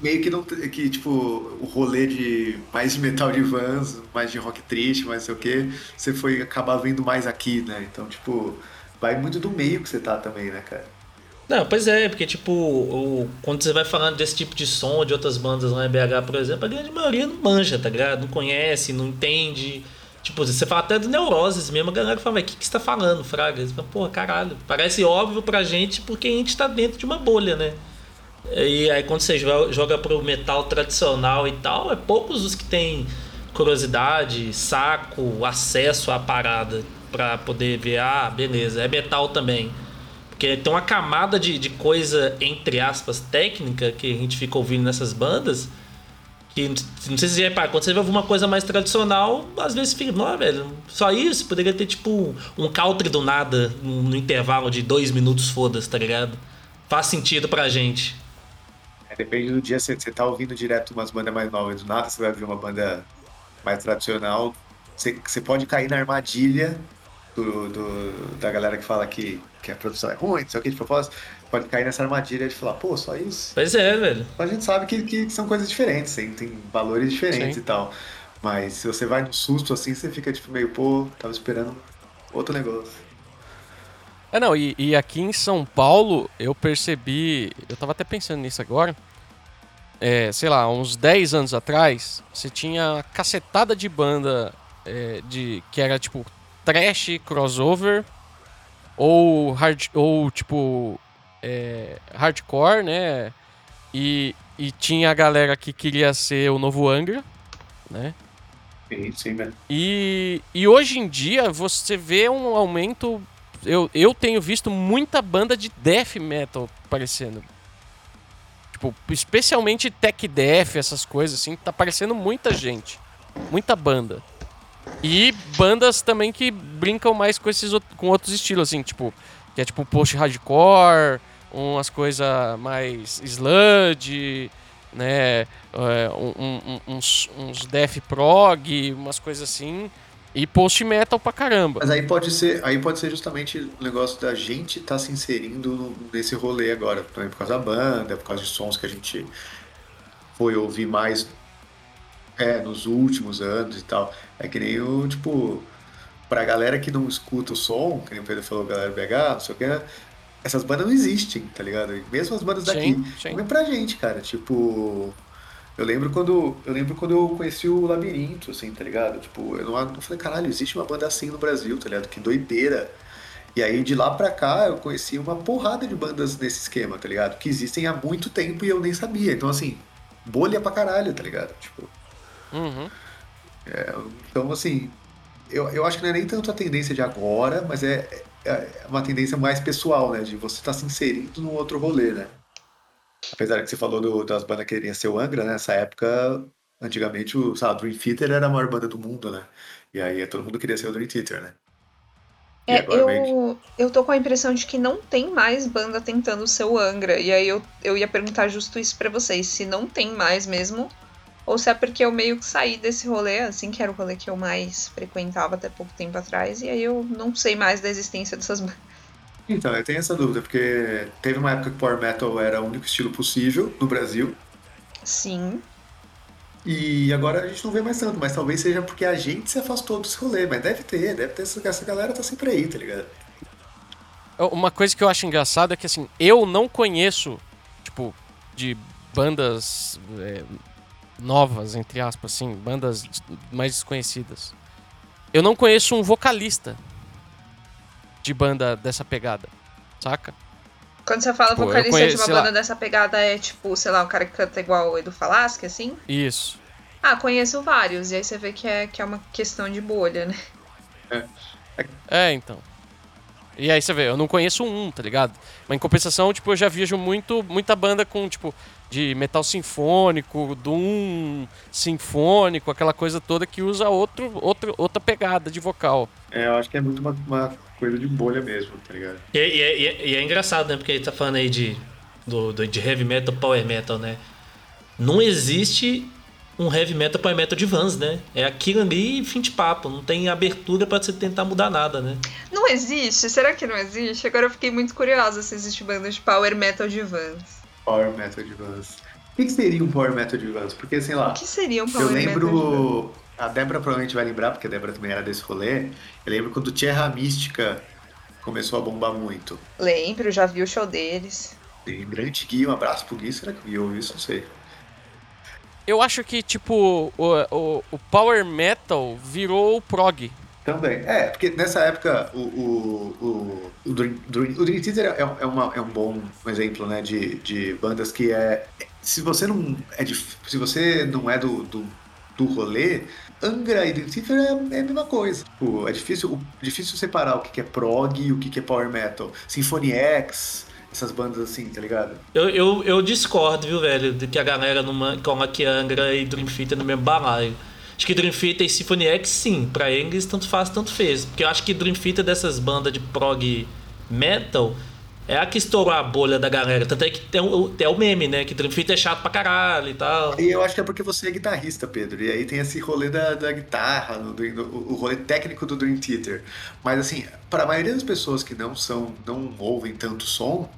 meio que não que tipo o rolê de mais de metal de vans, mais de rock triste, mais sei o que, você foi acabar vendo mais aqui, né? Então, tipo, vai muito do meio que você tá também, né, cara? Não, pois é, porque tipo, o, quando você vai falando desse tipo de som de outras bandas lá em BH, por exemplo, a grande maioria não manja, tá ligado? Não conhece, não entende. Tipo, você fala até do Neuroses mesmo, a galera fala, o que, que você tá falando, Fraga? Você fala, porra, caralho. Parece óbvio pra gente porque a gente tá dentro de uma bolha, né? E aí quando você joga, pro metal tradicional e tal, é poucos os que têm curiosidade, saco, acesso à parada pra poder ver, ah, beleza, é metal também. Porque tem uma camada de, de coisa, entre aspas, técnica que a gente fica ouvindo nessas bandas. Que não sei se você repara, quando você vê alguma coisa mais tradicional, às vezes fica, não, velho, só isso, poderia ter tipo um country do nada no intervalo de dois minutos, foda-se, tá ligado? Faz sentido pra gente. Depende do dia, você, você tá ouvindo direto umas bandas mais novas, do nada você vai ouvir uma banda mais tradicional, você, você pode cair na armadilha do, do- da galera que fala que, que a produção é ruim, não sei o que de propósito, pode cair nessa armadilha de falar, pô, só isso. Pois é, velho. A gente sabe que, que são coisas diferentes, tem, tem valores diferentes Sim. e tal. Mas se você vai no susto assim, você fica tipo meio, pô, tava esperando outro negócio. É, não, e, e aqui em São Paulo eu percebi, eu tava até pensando nisso agora, é, sei lá, uns 10 anos atrás, você tinha uma cacetada de banda é, de que era tipo trash, crossover, ou, hard, ou tipo é, hardcore, né? E, e tinha a galera que queria ser o novo Angra, né? Sim, sim, né? E, e hoje em dia você vê um aumento. Eu, eu tenho visto muita banda de death metal aparecendo. Tipo, especialmente tech death, essas coisas assim, tá aparecendo muita gente. Muita banda. E bandas também que brincam mais com esses com outros estilos, assim, tipo, que é tipo post hardcore, umas coisas mais sludge, né? é, um- um- uns, uns death prog, umas coisas assim. E post metal pra caramba. Mas aí pode ser, aí pode ser justamente o negócio da gente estar se inserindo nesse rolê agora, também por causa da banda, por causa de sons que a gente foi ouvir mais é, nos últimos anos e tal. É que nem o, tipo, pra galera que não escuta o som, que nem o Pedro falou, galera BH, não sei o que, essas bandas não existem, tá ligado? E mesmo as bandas daqui, Sim, sim. é pra gente, cara. Tipo, eu lembro quando eu lembro quando eu conheci o Labirinto, assim, tá ligado? Tipo, eu não eu falei, caralho, existe uma banda assim no Brasil, tá ligado? Que doideira. E aí de lá pra cá eu conheci uma porrada de bandas nesse esquema, tá ligado? Que existem há muito tempo e eu nem sabia. Então assim, bolha pra caralho, tá ligado? Tipo, Uhum. então assim, eu, eu acho que não é nem tanto a tendência de agora, mas é, é uma tendência mais pessoal, né? De você estar se inserindo num outro rolê, né? Apesar que você falou do, das bandas que queriam ser o Angra, né? Nessa época, antigamente, o, sabe, Dream Theater era a maior banda do mundo, né? E aí todo mundo queria ser o Dream Theater, né? É, eu, meio... eu tô com a impressão de que não tem mais banda tentando ser o Angra. E aí eu, eu ia perguntar justo isso para vocês. Se não tem mais mesmo, ou se é porque eu meio que saí desse rolê, assim, que era o rolê que eu mais frequentava até pouco tempo atrás. E aí eu não sei mais da existência dessas bandas. Então, eu tenho essa dúvida, porque teve uma época que Power Metal era o único estilo possível no Brasil. Sim. E agora a gente não vê mais tanto, mas talvez seja porque a gente se afastou desse rolê, mas deve ter, deve ter essa, essa galera tá sempre aí, tá ligado? Uma coisa que eu acho engraçada é que assim, eu não conheço, tipo, de bandas é, novas, entre aspas, assim, bandas mais desconhecidas. Eu não conheço um vocalista de banda dessa pegada, saca? Quando você fala tipo, vocalista conheço, de uma banda lá... dessa pegada, é tipo, sei lá, um cara que canta igual o Edu Falasque, assim? Isso. Ah, conheço vários, e aí você vê que é, que é uma questão de bolha, né? É. é, então. E aí você vê, eu não conheço um, tá ligado? Mas em compensação, tipo, eu já vejo muito, muita banda com, tipo, de metal sinfônico, doom sinfônico, aquela coisa toda que usa outro, outro, outra pegada de vocal. É, eu acho que é muito uma, uma coisa de bolha mesmo, tá ligado? E, e, e, e, é engraçado, né? Porque ele tá falando aí de, do, do, de heavy metal, power metal, né? Não existe um heavy metal, power metal de Vans, né? É aquilo ali e fim de papo. Não tem abertura para você tentar mudar nada, né? Não existe? Será que não existe? Agora eu fiquei muito curiosa se existe banda de power metal de Vans. Power metal de Vans. O que, que seria um power metal de Vans? Porque, sei lá. O que seria um power eu lembro, metal? A Débora provavelmente vai lembrar, porque a Débora também era desse rolê. Eu lembro quando Tierra Mística começou a bombar muito. Lembro, já vi o show deles. E grande Gui, um abraço pro Gui, será que viu isso? Não sei. Eu acho que, tipo, o, o, o Power Metal virou o prog. Também. É, porque nessa época o, o, o, o, Dream, o Dream Theater é, é, uma, é um bom exemplo, né, de, de bandas que é... Se você não é, de, se você não é do, do, do rolê, Angra e Dream Theater é, é, a mesma coisa. Tipo, é difícil, difícil separar o que é prog e o que é power metal. Symphony X, essas bandas assim, tá ligado? Eu, eu, eu discordo, viu, velho, de que a galera numa, coloque Angra e Dream Theater no mesmo balaio. Acho que Dream Theater e Symphony X, sim, pra eles tanto faz, tanto fez. Porque eu acho que Dream Theater dessas bandas de prog metal é a que estourou a bolha da galera. Tanto é que tem o, tem o meme, né? Que Dream Theater é chato pra caralho e tal. E eu acho que é porque você é guitarrista, Pedro. E aí tem esse rolê da, da guitarra, o rolê técnico do Dream Theater. Mas assim, para a maioria das pessoas que não são, não ouvem tanto som,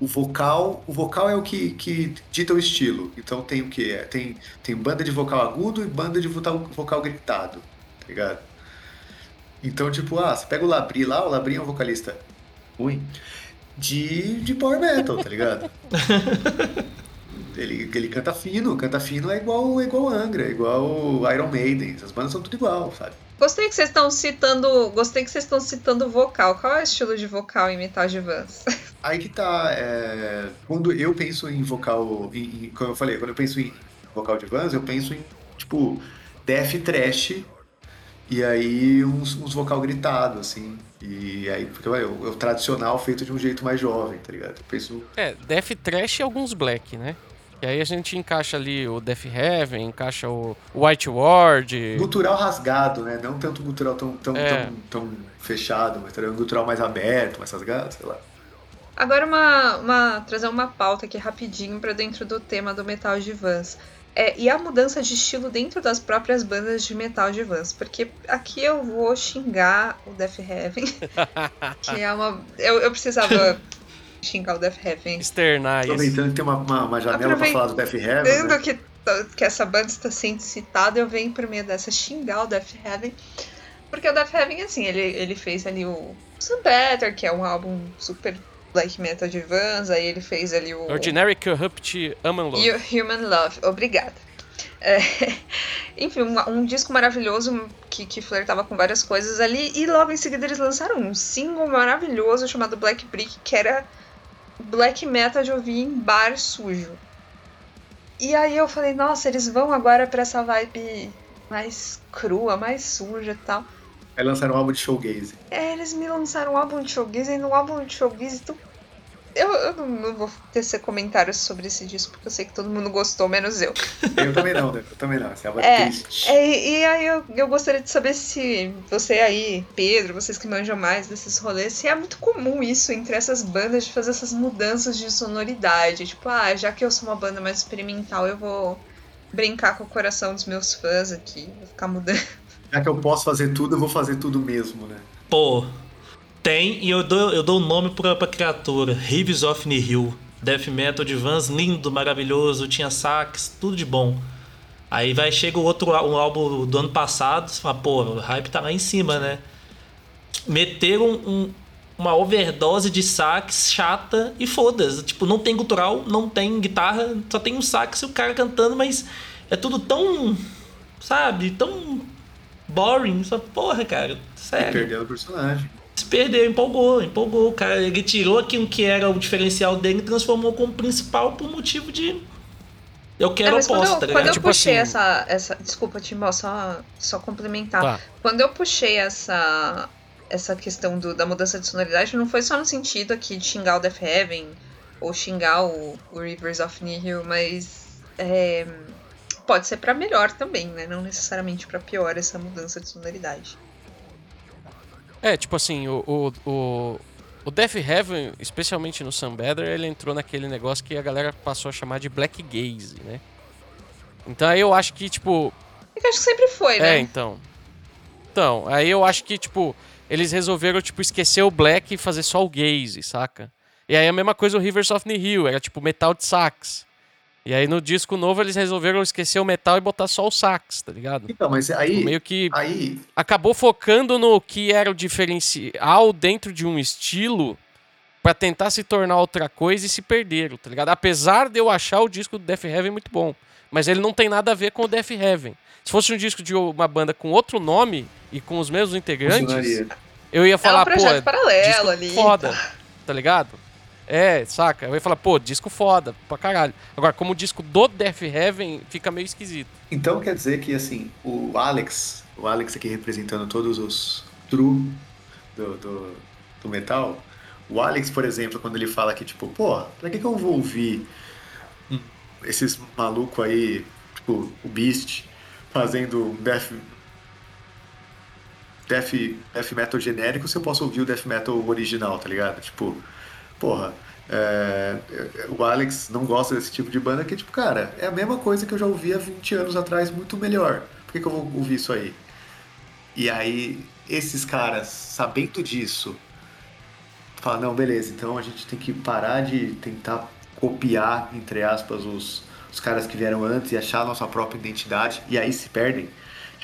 o vocal, o vocal é o que, que dita o estilo. Então tem o que? Tem, tem banda de vocal agudo e banda de vocal, vocal gritado, tá ligado? Então, tipo, ah, você pega o Labri lá, o Labri é um vocalista ruim de, de power metal, tá ligado? ele, ele canta fino, canta fino é igual, é igual Angra, é igual Iron Maiden, essas bandas são tudo igual, sabe? Gostei que vocês estão citando. Gostei que vocês estão citando vocal. Qual é o estilo de vocal em Metal de Vans? Aí que tá. É, quando eu penso em vocal. Em, como eu falei, quando eu penso em vocal de Vans, eu penso em, tipo, death trash e aí uns, uns vocal gritado, assim. E aí, porque é o, o, tradicional feito de um jeito mais jovem, tá ligado? Eu penso. É, Death Trash e alguns Black, né? E aí a gente encaixa ali o Death Heaven, encaixa o White Ward. Gutural rasgado, né? Não tanto gutural tão, tão, é. tão, tão fechado, mas um gutural mais aberto, mais rasgado, sei lá. Agora uma, uma trazer uma pauta aqui rapidinho para dentro do tema do metal de Vans. É, e a mudança de estilo dentro das próprias bandas de metal de Vans. Porque aqui eu vou xingar o Death Heaven. que é uma. Eu, eu precisava xingar o Death Heaven. Externar isso. Aproveitando que tem uma, uma, uma janela pra falar do Death Heaven. Né? que, que essa banda está sendo citada, eu venho por meio dessa xingar o Death Heaven. Porque o Death Heaven, assim, ele, ele fez ali o Sun Better, que é um álbum super black metal de Vans, aí ele fez ali o. Ordinary Corrupt Human Love. Human Love, obrigada. É, enfim, um, um, disco maravilhoso que, que flertava com várias coisas ali, e logo em seguida eles lançaram um single maravilhoso chamado Black Brick, que era black metal de ouvir em bar sujo. E aí eu falei, nossa, eles vão agora pra essa vibe mais crua, mais suja e tal. Aí lançaram um álbum de showgaze. É, eles me lançaram um álbum de showgaze e no álbum de showgaze tu Eu, eu não vou tecer comentários sobre esse disco, porque eu sei que todo mundo gostou, menos eu. Eu também não, né? Eu também não. Essa é uma É, triste. É, e aí eu, eu gostaria de saber se você aí, Pedro, vocês que manjam mais desses rolês, se é muito comum isso entre essas bandas de fazer essas mudanças de sonoridade. Tipo, ah, já que eu sou uma banda mais experimental, eu vou brincar com o coração dos meus fãs aqui, vou ficar mudando. Já que eu posso fazer tudo, eu vou fazer tudo mesmo, né? Pô, tem e eu dou eu dou nome pra, pra criatura. Rives of Nihil. Death Metal de Vans, lindo, maravilhoso, tinha sax, tudo de bom. Aí vai, chega o outro um álbum do ano passado, você fala, pô, o hype tá lá em cima, né? Meteram um- uma overdose de sax chata e foda-se. Tipo, não tem gutural, não tem guitarra, só tem um sax e o cara cantando, mas é tudo tão. Sabe? Tão boring. Só, porra, cara, E sério perdendo o personagem. se perdeu, empolgou, empolgou. O cara, ele tirou aquilo que era o diferencial dele e transformou como principal por motivo de. Eu É, quero mas quando, oposta, eu, tá quando eu? Tipo puxei assim- essa, essa. Desculpa, Timbal, só, só complementar. Tá. Quando eu puxei essa, essa questão do- da mudança de sonoridade, não foi só no sentido aqui de xingar o Death Heaven ou xingar o, o Rivers of Nihil, mas é, pode ser pra melhor também, né? Não necessariamente pra pior essa mudança de sonoridade. É, tipo assim, o, o, o, o Death Heaven, especialmente no Sunbather, ele entrou naquele negócio que a galera passou a chamar de Black Gaze, né? Então aí eu acho que, tipo, É que acho que sempre foi, É, né? então. Então, aí eu acho que, tipo, eles resolveram, tipo, esquecer o Black e fazer só o Gaze, saca? E aí a mesma coisa o Rivers of Nihil, era tipo metal de sax. E aí no disco novo eles resolveram esquecer o metal e botar só o sax, tá ligado? Então, mas aí. Meio que Aí. acabou focando no que era o diferencial dentro de um estilo pra tentar se tornar outra coisa e se perderam, tá ligado? Apesar de eu achar o disco do Death Heaven muito bom, mas ele não tem nada a ver com o Death Heaven. Se fosse um disco de uma banda com outro nome e com os mesmos integrantes, funcionaria. eu ia É falar, um pô, projeto é paralelo disco ali. foda, tá ligado? É, saca? Ia falar, pô, disco foda, pra caralho. Agora, como o disco do Death Heaven, fica meio esquisito. Então quer dizer que assim, o Alex, o Alex aqui representando todos os true do, do, do metal, o Alex, por exemplo, quando ele fala que, tipo, pô, pra que, que eu vou ouvir esses malucos aí, tipo, o Beast, fazendo death, death, death metal genérico se eu posso ouvir o death metal original, tá ligado? Tipo, porra, é, o Alex não gosta desse tipo de banda que, tipo, cara, é a mesma coisa que eu já ouvi há 20 anos atrás, muito melhor. Por que, que eu vou ouvir isso aí? E aí, esses caras, sabendo disso, falam, não, beleza, então a gente tem que parar de tentar copiar, entre aspas, os, os caras que vieram antes e achar a nossa própria identidade, e aí se perdem.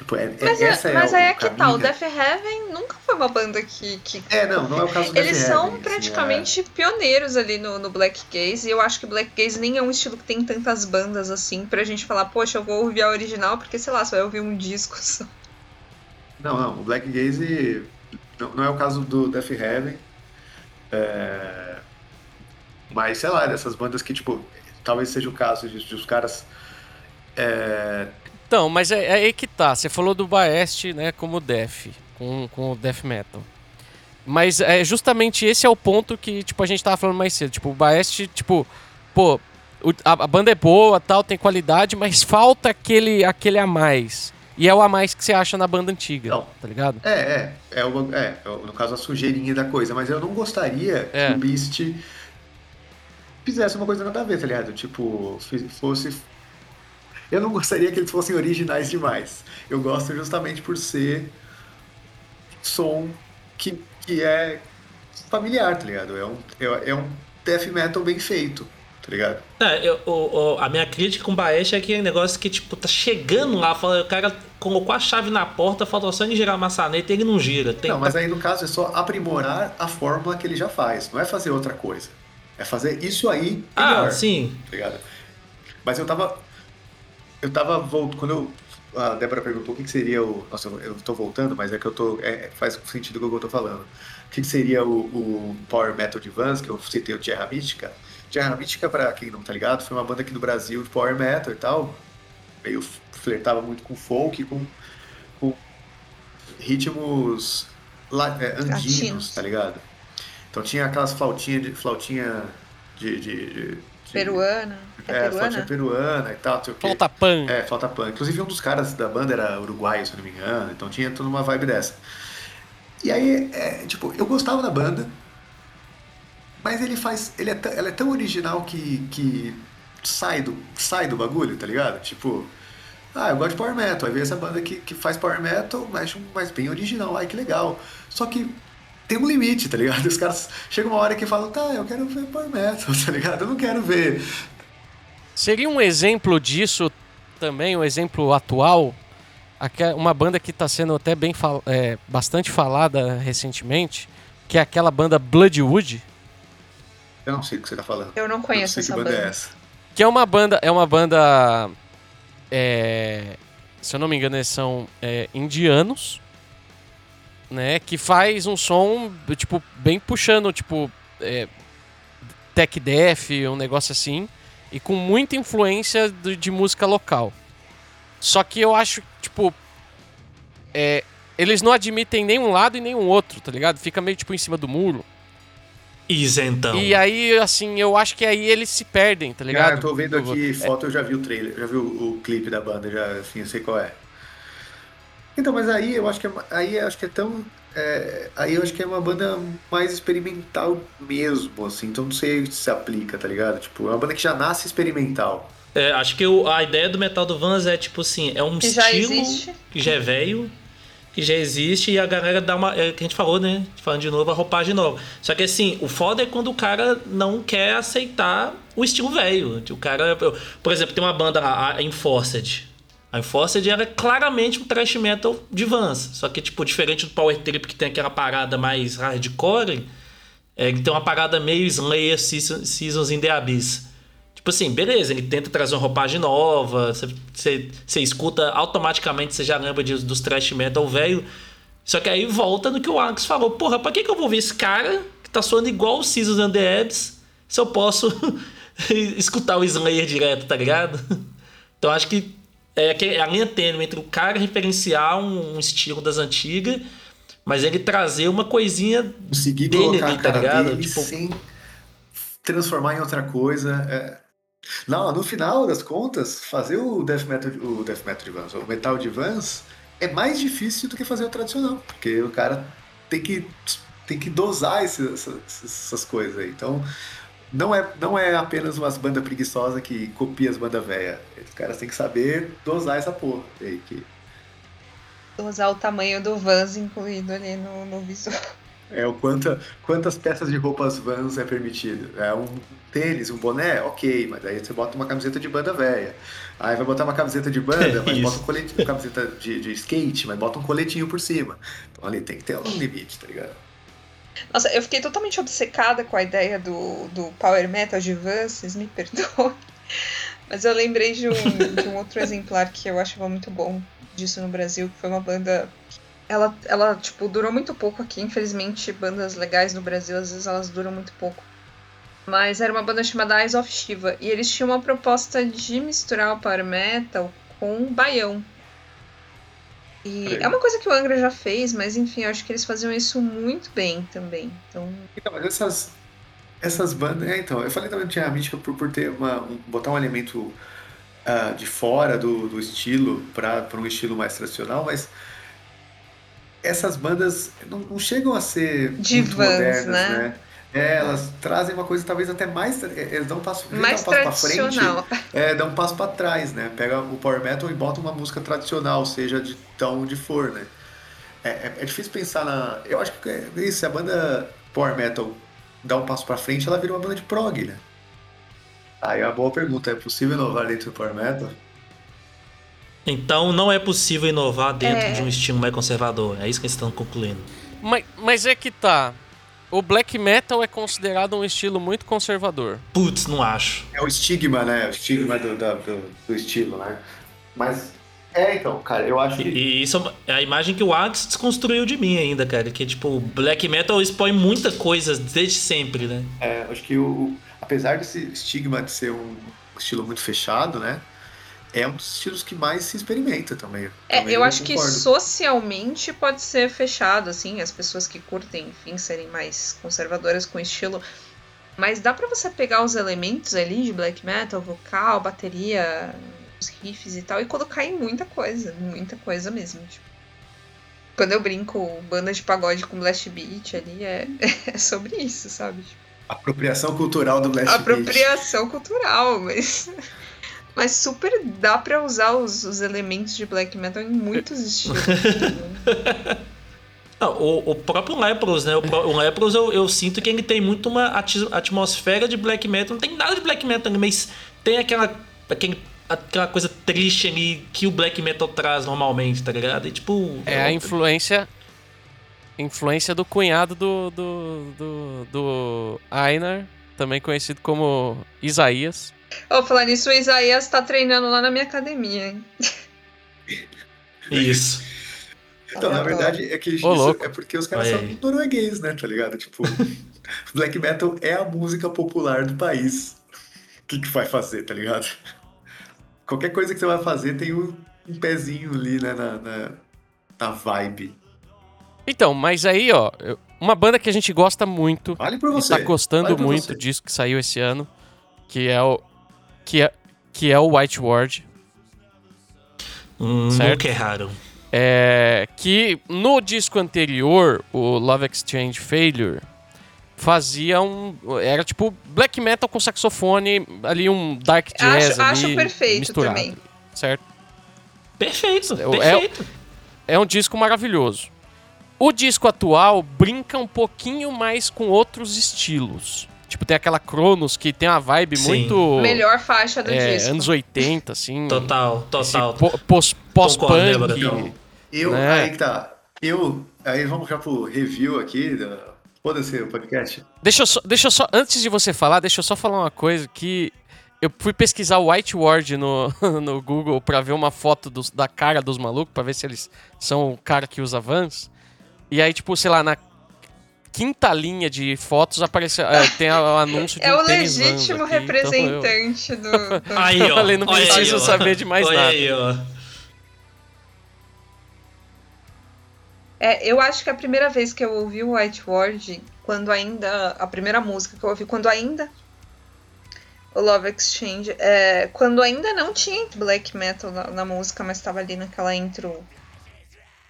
Tipo, é, é- Mas, é- é mas aí é que tal, o? Death Heaven nunca foi uma banda que. que... É, não, não é o caso do Eles Death são Heaven, assim, praticamente pioneiros ali no, no Black Gaze, e eu acho que Black Gaze nem é um estilo que tem tantas bandas assim pra gente falar, poxa, eu vou ouvir a original, porque sei lá, você vai ouvir um disco só. é- Não, não, o Black Gaze não, não é o caso do Death Heaven. É, Mas, sei lá, dessas bandas que, tipo, talvez seja o caso de, de os caras. é, Então, mas é, é aí que tá. Você falou do Baest, né, como Death, com, com o Death Metal. Mas é justamente esse é o ponto que, tipo, a gente tava falando mais cedo. Tipo, o Baest, tipo, pô, a, a banda é boa, tal, tem qualidade, mas falta aquele, aquele a mais. E é o a mais que você acha na banda antiga, Não. tá ligado? É, é, é, o- é, é no caso a sujeirinha da coisa, mas eu não gostaria É. que o Beast fizesse uma coisa nada a ver, tá ligado? Tipo, fosse. Eu não gostaria que eles fossem originais demais. Eu gosto justamente por ser som que, que é familiar, tá ligado? É um, é, é um death metal bem feito, tá ligado? É, eu- a minha crítica com o Baeste é aquele negócio que, tipo, tá chegando lá, fala, o cara colocou a chave na porta, faltou só em girar a maçaneta e ele não gira. Tem, Não, mas aí no caso é só aprimorar a fórmula que ele já faz, não é fazer outra coisa. É fazer isso aí melhor. Ah, sim. tá ligado? Mas eu tava. Eu tava voltando. Quando eu, a Débora perguntou o que, que seria o. Nossa, eu, tô voltando, mas é que eu tô. é, faz sentido o que eu tô falando. O que, que seria o, o Power Metal de Vans, que eu citei o Terra Mística? Terra Mística, pra quem não tá ligado, foi uma banda aqui no Brasil de Power Metal e tal. Meio flertava muito com folk, com, com ritmos la- é, andinos, tá ligado? Então tinha aquelas flautinhas de. flautinha de. de, de peruana. É, é peruana? peruana e tal, sei o quê. Falta pan. É, falta pan. Inclusive um dos caras da banda era uruguaio, se eu não me engano, então tinha toda uma vibe dessa. E aí, é, tipo, eu gostava da banda, mas ele faz. Ele é tão- ela é tão original que, que sai, do, sai do bagulho, tá ligado? Tipo, ah, eu gosto de Power Metal. Aí vem essa banda que, que faz Power Metal, mas, mas bem original. Ai, que legal. Só que tem um limite, tá ligado? Os caras chegam uma hora que falam, tá, eu quero ver Power Metal, tá ligado? Eu não quero ver. Seria um exemplo disso também, um exemplo atual, uma banda que está sendo até bem fal- é, bastante falada recentemente, que é aquela banda Bloodwood, Eu não sei o que você tá falando. Eu não conheço eu não sei essa que banda banda. é essa. que é uma banda, é uma banda, é, se eu não me engano, eles são é, indianos, né, que faz um som tipo bem puxando, tipo é, tech death, um negócio assim, e com muita influência do- de música local. Só que eu acho, tipo, é, eles não admitem nenhum lado e nenhum outro, tá ligado? Fica meio tipo em cima do muro. Isentão. E aí, assim, eu acho que aí eles se perdem, tá ligado? Ah, eu tô vendo aqui É. foto, eu já vi o trailer, já vi o, o clipe da banda, já assim, eu sei qual é. Então, mas aí eu acho que é, aí eu acho que é tão. é, aí eu acho que é uma banda mais experimental mesmo, assim, então não sei se se aplica, tá ligado? Tipo, é uma banda que já nasce experimental. É, acho que o- a ideia do metal do Vans é tipo assim, é um Que estilo existe. que já é velho, que já existe e a galera dá uma, é o que a gente falou, né? Falando de novo, a roupagem nova. Só que assim, o foda é quando o cara não quer aceitar o estilo velho. O cara, por exemplo, tem uma banda lá, a Enforced. A Enforced era claramente um thrash metal de Vans, só que tipo diferente do Power Trip que tem aquela parada mais hardcore, é, ele tem uma parada meio Slayer Season- Seasons in the Abyss. Tipo assim, beleza, ele tenta trazer uma roupagem nova, você- escuta automaticamente, você já lembra de- dos thrash metal velho. Só que aí volta no que o Alex falou: porra, pra que, que eu vou ver esse cara que tá soando igual o Seasons and the Abyss se eu posso escutar o Slayer direto, tá ligado? Então acho que é aquele- a linha tênue entre o cara referenciar um, um estilo das antigas, mas ele trazer uma coisinha Conseguir dele ali, tá ligado? dele Tipo, sem transformar em outra coisa. é. Não, no final das contas, fazer o death metal, o death metal de Vans, o metal de Vans, é mais difícil do que fazer o tradicional, porque o cara tem que, tem que dosar esse- essas, essas coisas aí. Então, não é, não é apenas umas bandas preguiçosas que copia as bandas velhas. Os caras têm que saber dosar essa porra. aí, que Usar o tamanho do Vans incluído ali no, no visual. É o quanta, quantas peças de roupas Vans é permitido. É um tênis, um boné, ok, mas aí você bota uma camiseta de banda velha. Aí vai botar uma camiseta de banda, mas Isso. bota um coletinho, uma camiseta de, de skate, mas bota um coletinho por cima. Então ali tem que ter um limite, tá ligado? Nossa, eu fiquei totalmente obcecada com a ideia do, do Power Metal de Vans, vocês me perdoem. Mas eu lembrei de um, de um outro exemplar que eu achava muito bom disso no Brasil, que foi uma banda. Ela, ela, tipo, durou muito pouco aqui. Infelizmente, bandas legais no Brasil, às vezes elas duram muito pouco. Mas era uma banda chamada Eyes of Shiva. E eles tinham uma proposta de misturar o Power Metal com baião. E aí. é uma coisa que o Angra já fez, mas enfim, eu acho que eles faziam isso muito bem também. Então, Então, mas essas, essas bandas. É, então, eu falei também que tinha a mística por, por ter uma, um- botar um elemento ah, de fora do, do estilo para um estilo mais tradicional, mas essas bandas não, não chegam a ser muito Divãs, modernas, né? né? É, elas trazem uma coisa talvez até mais. é, Eles dão um passo, mais dar um passo pra frente, tradicional. é, dá um passo pra trás, né? Pega o power metal e bota uma música tradicional, seja de tão onde for, né? É, é- é difícil pensar na. Eu acho que é isso, se a banda power metal dá um passo pra frente, ela vira uma banda de prog, né? Aí é uma boa pergunta: é possível inovar dentro do power metal? Então não é possível inovar dentro É. de um estilo mais conservador. É isso que eles estão concluindo. Mas, mas é que tá. O black metal é considerado um estilo muito conservador. Putz, não acho. É o estigma, né? O estigma do, do, do estilo, né? Mas. É, então, cara, eu acho E, que. e isso é a imagem que o Alex desconstruiu de mim ainda, cara. Que tipo, o black metal expõe muita coisa desde sempre, né? É, acho que o, apesar desse estigma de ser um estilo muito fechado, né? É um dos estilos que mais se experimenta também. É, também eu acho que concordo. socialmente pode ser fechado, assim, as pessoas que curtem, enfim, serem mais conservadoras com o estilo. Mas dá pra você pegar os elementos ali de black metal, vocal, bateria, os riffs e tal, e colocar em muita coisa, muita coisa mesmo. Tipo, quando eu brinco banda de pagode com blast beat ali, é, é sobre isso, sabe? Tipo, Apropriação cultural do Blast Beat. apropriação cultural, mas. Mas super dá pra usar os, os elementos de black metal em muitos estilos. Não, o, o próprio Lepros, né? O, o Lepros eu, eu sinto que ele tem muito uma atmosfera de black metal. Não tem nada de black metal mas tem aquela, aquele, aquela coisa triste ali que o black metal traz normalmente, tá ligado? E tipo. É a influência. Influência do cunhado do. do. do, do Einar, também conhecido como Isaías. Ô, falar nisso, o Isaías tá treinando lá na minha academia, hein? Isso. Então, na verdade, é que isso é porque os caras Olha são aí. norueguês, né? Tá ligado? Tipo, black metal é a música popular do país. O que, que vai fazer, tá ligado? Qualquer coisa que você vai fazer tem um, um pezinho ali, né? Na, na, na vibe. Então, mas aí, ó, uma banda que a gente gosta muito Vale por e você. tá gostando Vale por muito você. disso que saiu esse ano, que é o. que é, que é o White Ward. Hum, Certo. nunca erraram. É, que no disco anterior, o Love Exchange Failure, fazia um. Era tipo black metal com saxofone, ali um dark jazz. Acho, acho ali perfeito misturado, também. Certo? Perfeito, É o- perfeito. É um disco maravilhoso. O disco atual brinca um pouquinho mais com outros estilos. Tipo, tem aquela Cronos que tem uma vibe Sim. muito. Melhor faixa do é, disco. anos 80, assim. Total, total. po-. Pós-punk. Então, eu, né? aí que tá. Eu, aí vamos já pro review aqui. Da... Foda-se o podcast. Deixa eu, só, deixa eu só. Antes de você falar, deixa eu só falar uma coisa que. Eu fui pesquisar o White Ward no, no Google pra ver uma foto dos- da cara dos malucos, pra ver se eles são o cara que usa Vans. E aí, tipo, sei lá, na quinta linha de fotos aparece, é, tem o anúncio de É um o legítimo aqui, então eu- representante do. do- Aí, ó. falei, não olha preciso aí, ó. saber de mais olha nada. Aí, ó. É, eu acho que a primeira vez que eu ouvi o White Ward, quando ainda. A primeira música que eu ouvi, quando ainda. O Love Exchange, é, quando ainda não tinha black metal na, na música, mas tava ali naquela intro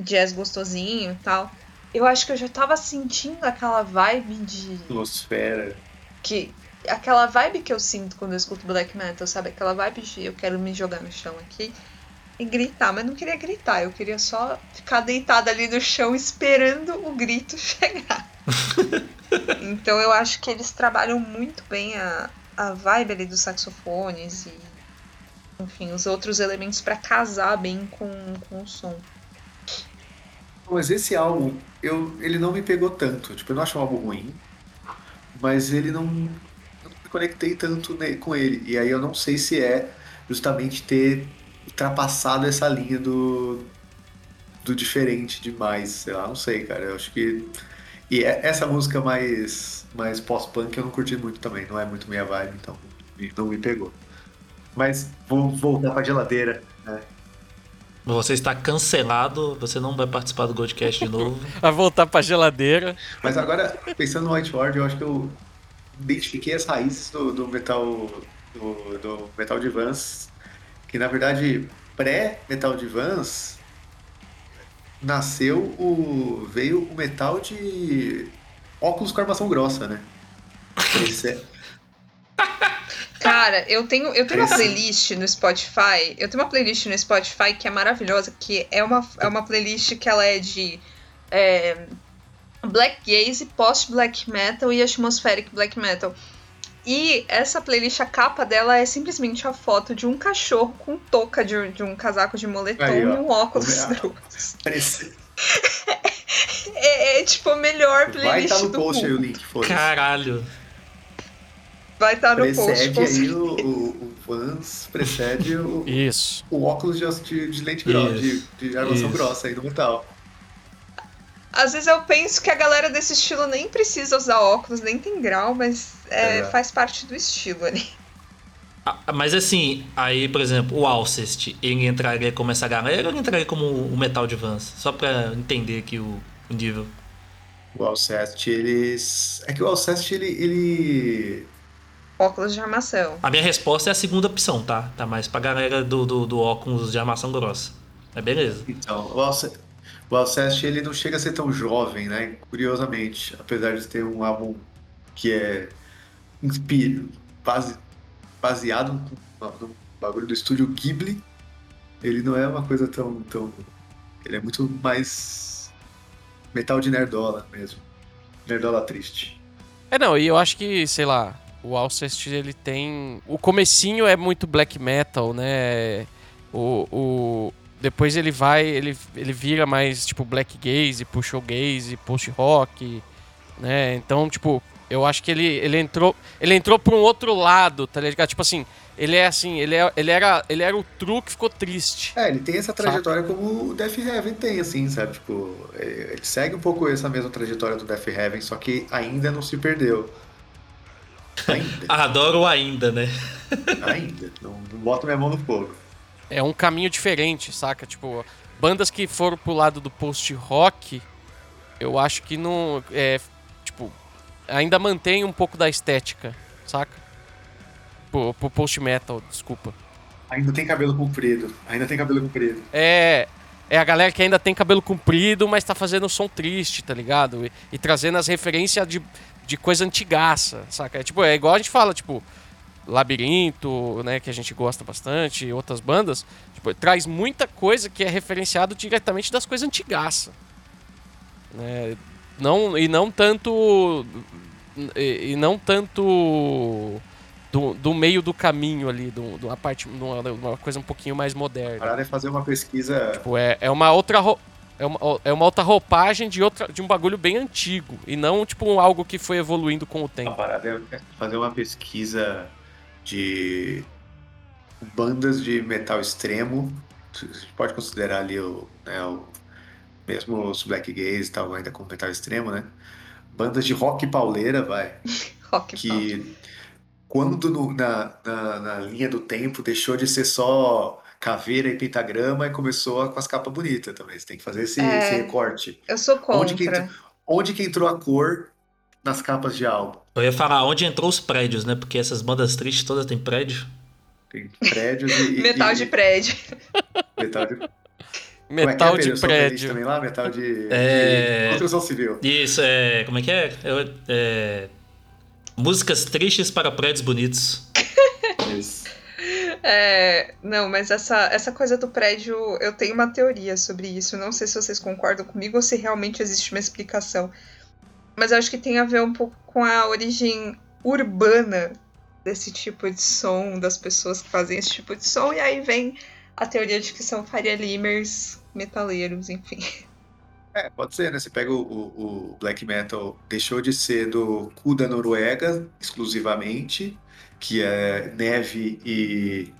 jazz gostosinho e tal. Eu acho que eu já tava sentindo aquela vibe de. Atmosfera. que aquela vibe que eu sinto quando eu escuto black metal, sabe? Aquela vibe de eu quero me jogar no chão aqui e gritar, mas não queria gritar, eu queria só ficar deitada ali no chão esperando o grito chegar. então eu acho que eles trabalham muito bem a, a vibe ali dos saxofones e enfim, os outros elementos pra casar bem com, com o som. Mas esse álbum, eu, ele não me pegou tanto. Tipo, eu não acho um álbum ruim, mas ele não. Não me conectei tanto ne- com ele. E aí eu não sei se é justamente ter ultrapassado essa linha do. do diferente demais. Sei lá, não sei, cara. Eu acho que. E é- essa música mais, mais pós-punk eu não curti muito também. Não é muito minha vibe, então não me pegou. Mas vou voltar pra geladeira. né? Você está cancelado, você não vai participar do Goldcast de novo. A voltar pra geladeira. Mas agora, pensando no White Ward, eu acho que eu identifiquei as raízes do, do metal do, do metal de Vans, que na verdade pré-metal de Vans nasceu o veio o metal de óculos com armação grossa, né? Esse é- Cara, eu tenho, eu tenho uma playlist no Spotify. Eu tenho uma playlist no Spotify que é maravilhosa, que é uma, é uma playlist que ela é de é, black gaze, post black metal e atmospheric black metal. E essa playlist, a capa dela é simplesmente a foto de um cachorro com touca de, um- de um casaco de moletom Aí, e um óculos parece- É, é, tipo a melhor Vai playlist estar no do post aí o mundo. link, foda-se. Caralho. Vai estar no post. Precede aí o, o, o Vans, precede o, Isso. o óculos de, de, de lente grossa, de, de armação Isso. grossa aí no metal. Às vezes eu penso que a galera desse estilo nem precisa usar óculos, nem tem grau, mas é, É. faz parte do estilo ali. Ah, Mas assim, aí, por exemplo, o Alcest, ele entraria como essa galera ou ele entraria como o Metal de Vans? Só pra entender aqui o, o nível. O Alcest, eles. É que o Alcest, ele. ele... Óculos de armação. A minha resposta é a segunda opção, tá? Tá mais pra galera do, do, do óculos de armação grossa. Mas beleza. Então, o Alcest, o Alcest, ele não chega a ser tão jovem, né? Curiosamente, apesar de ter um álbum que é inspira, base, baseado no, no bagulho do estúdio Ghibli, ele não é uma coisa tão, tão. Ele é muito mais metal de nerdola mesmo. Nerdola triste. É, não, e eu acho que, sei lá, o Alcest, ele tem... O comecinho é muito black metal, né? O... o... Depois ele vai, ele, ele vira mais, tipo, black gaze, push gaze, post-rock, né? Então, tipo, eu acho que ele, ele entrou ele entrou pra um outro lado, tá ligado? Tipo assim, ele é assim, ele, é, ele, era, ele era o true que ficou triste. É, ele tem essa trajetória como o Death Heaven tem, assim, sabe? Tipo, ele segue um pouco essa mesma trajetória do Death Heaven, só que ainda não se perdeu. Ainda. Adoro ainda, né? ainda. Não, não boto minha mão no fogo. É um caminho diferente, saca? Tipo, bandas que foram pro lado do post-rock, eu acho que não. É, tipo, ainda mantém um pouco da estética, saca? Pro, pro post-metal, desculpa. Ainda tem cabelo comprido. Ainda tem cabelo comprido. É. É a galera que ainda tem cabelo comprido, mas tá fazendo um som triste, tá ligado? E, e trazendo as referências de, de coisa antigaça, saca? É, tipo, é igual a gente fala, tipo, Labirinto, né, que a gente gosta bastante, e outras bandas, tipo, traz muita coisa que é referenciado diretamente das coisas antigaça. Né? Não, e não tanto. E, e não tanto. Do, do meio do caminho ali, do, do uma parte, uma, uma coisa um pouquinho mais moderna. parada é fazer uma pesquisa. Tipo, é, é uma outra ro- é uma, é uma outra roupagem de, outra, de um bagulho bem antigo. E não, tipo, um algo que foi evoluindo com o A tempo. parada é fazer uma pesquisa de bandas de metal extremo. A gente pode considerar ali o, né, o mesmo os Black Gaze e tal, ainda como metal extremo, né? Bandas de rock pauleira, vai. Rock que quando no- na, na, na linha do tempo deixou de ser só caveira e pentagrama e começou com as capas bonitas também. Você tem que fazer esse, É. esse recorte. Eu sou Onde que, contra. entra- onde que entrou a cor nas capas de álbum? Eu ia falar onde entrou os prédios, né? Porque essas bandas tristes todas têm prédio. Tem prédios e. Metal e- de prédio. Metal de, Metal como é que é, de Pedro? Prédio. também lá? Metal de, É. de construção civil. Isso, é. Como é que é? Eu- é, Músicas tristes para prédios bonitos. Isso. É, não, mas essa, essa coisa do prédio, eu tenho uma teoria sobre isso. Não sei se vocês concordam comigo ou se realmente existe uma explicação. Mas eu acho que tem a ver um pouco com a origem urbana desse tipo de som, das pessoas que fazem esse tipo de som, e aí vem a teoria de que são Faria Limers metaleiros, enfim. É, pode ser, né? Você pega o, o- o black metal, deixou de ser do cu da Noruega exclusivamente, que é neve e,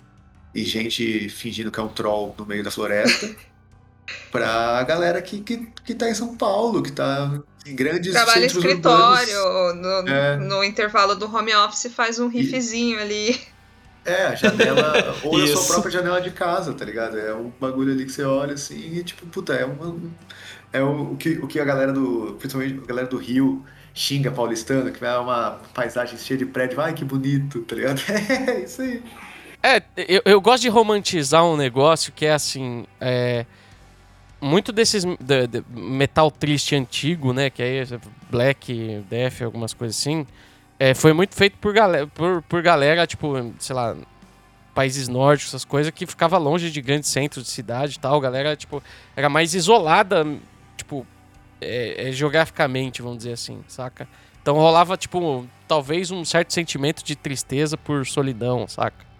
e gente fingindo que é um troll no meio da floresta, pra galera que, que, que tá em São Paulo, que tá em grandes Trabalha escritório, urbanos. no, É. no intervalo do home office faz um riffzinho ali. É, a janela, ou a sua própria janela de casa, tá ligado? É um bagulho ali que você olha assim e tipo, puta, é uma. É o, o que, o que a galera do. Principalmente a galera do Rio xinga paulistano, que é uma paisagem cheia de prédio. Ai, que bonito, tá ligado? É isso aí. É, eu, eu gosto de romantizar um negócio que é assim. É, muito desses de- de- metal triste antigo, né? Que aí é Black, Death, algumas coisas assim. é, foi muito feito por galera, por, por galera, tipo, sei lá, países nórdicos, essas coisas, que ficava longe de grandes centros de cidade e tal. A galera, tipo, era mais isolada, tipo, é, é, geograficamente, vamos dizer assim, saca? Então rolava, tipo, talvez um certo sentimento de tristeza por solidão, saca?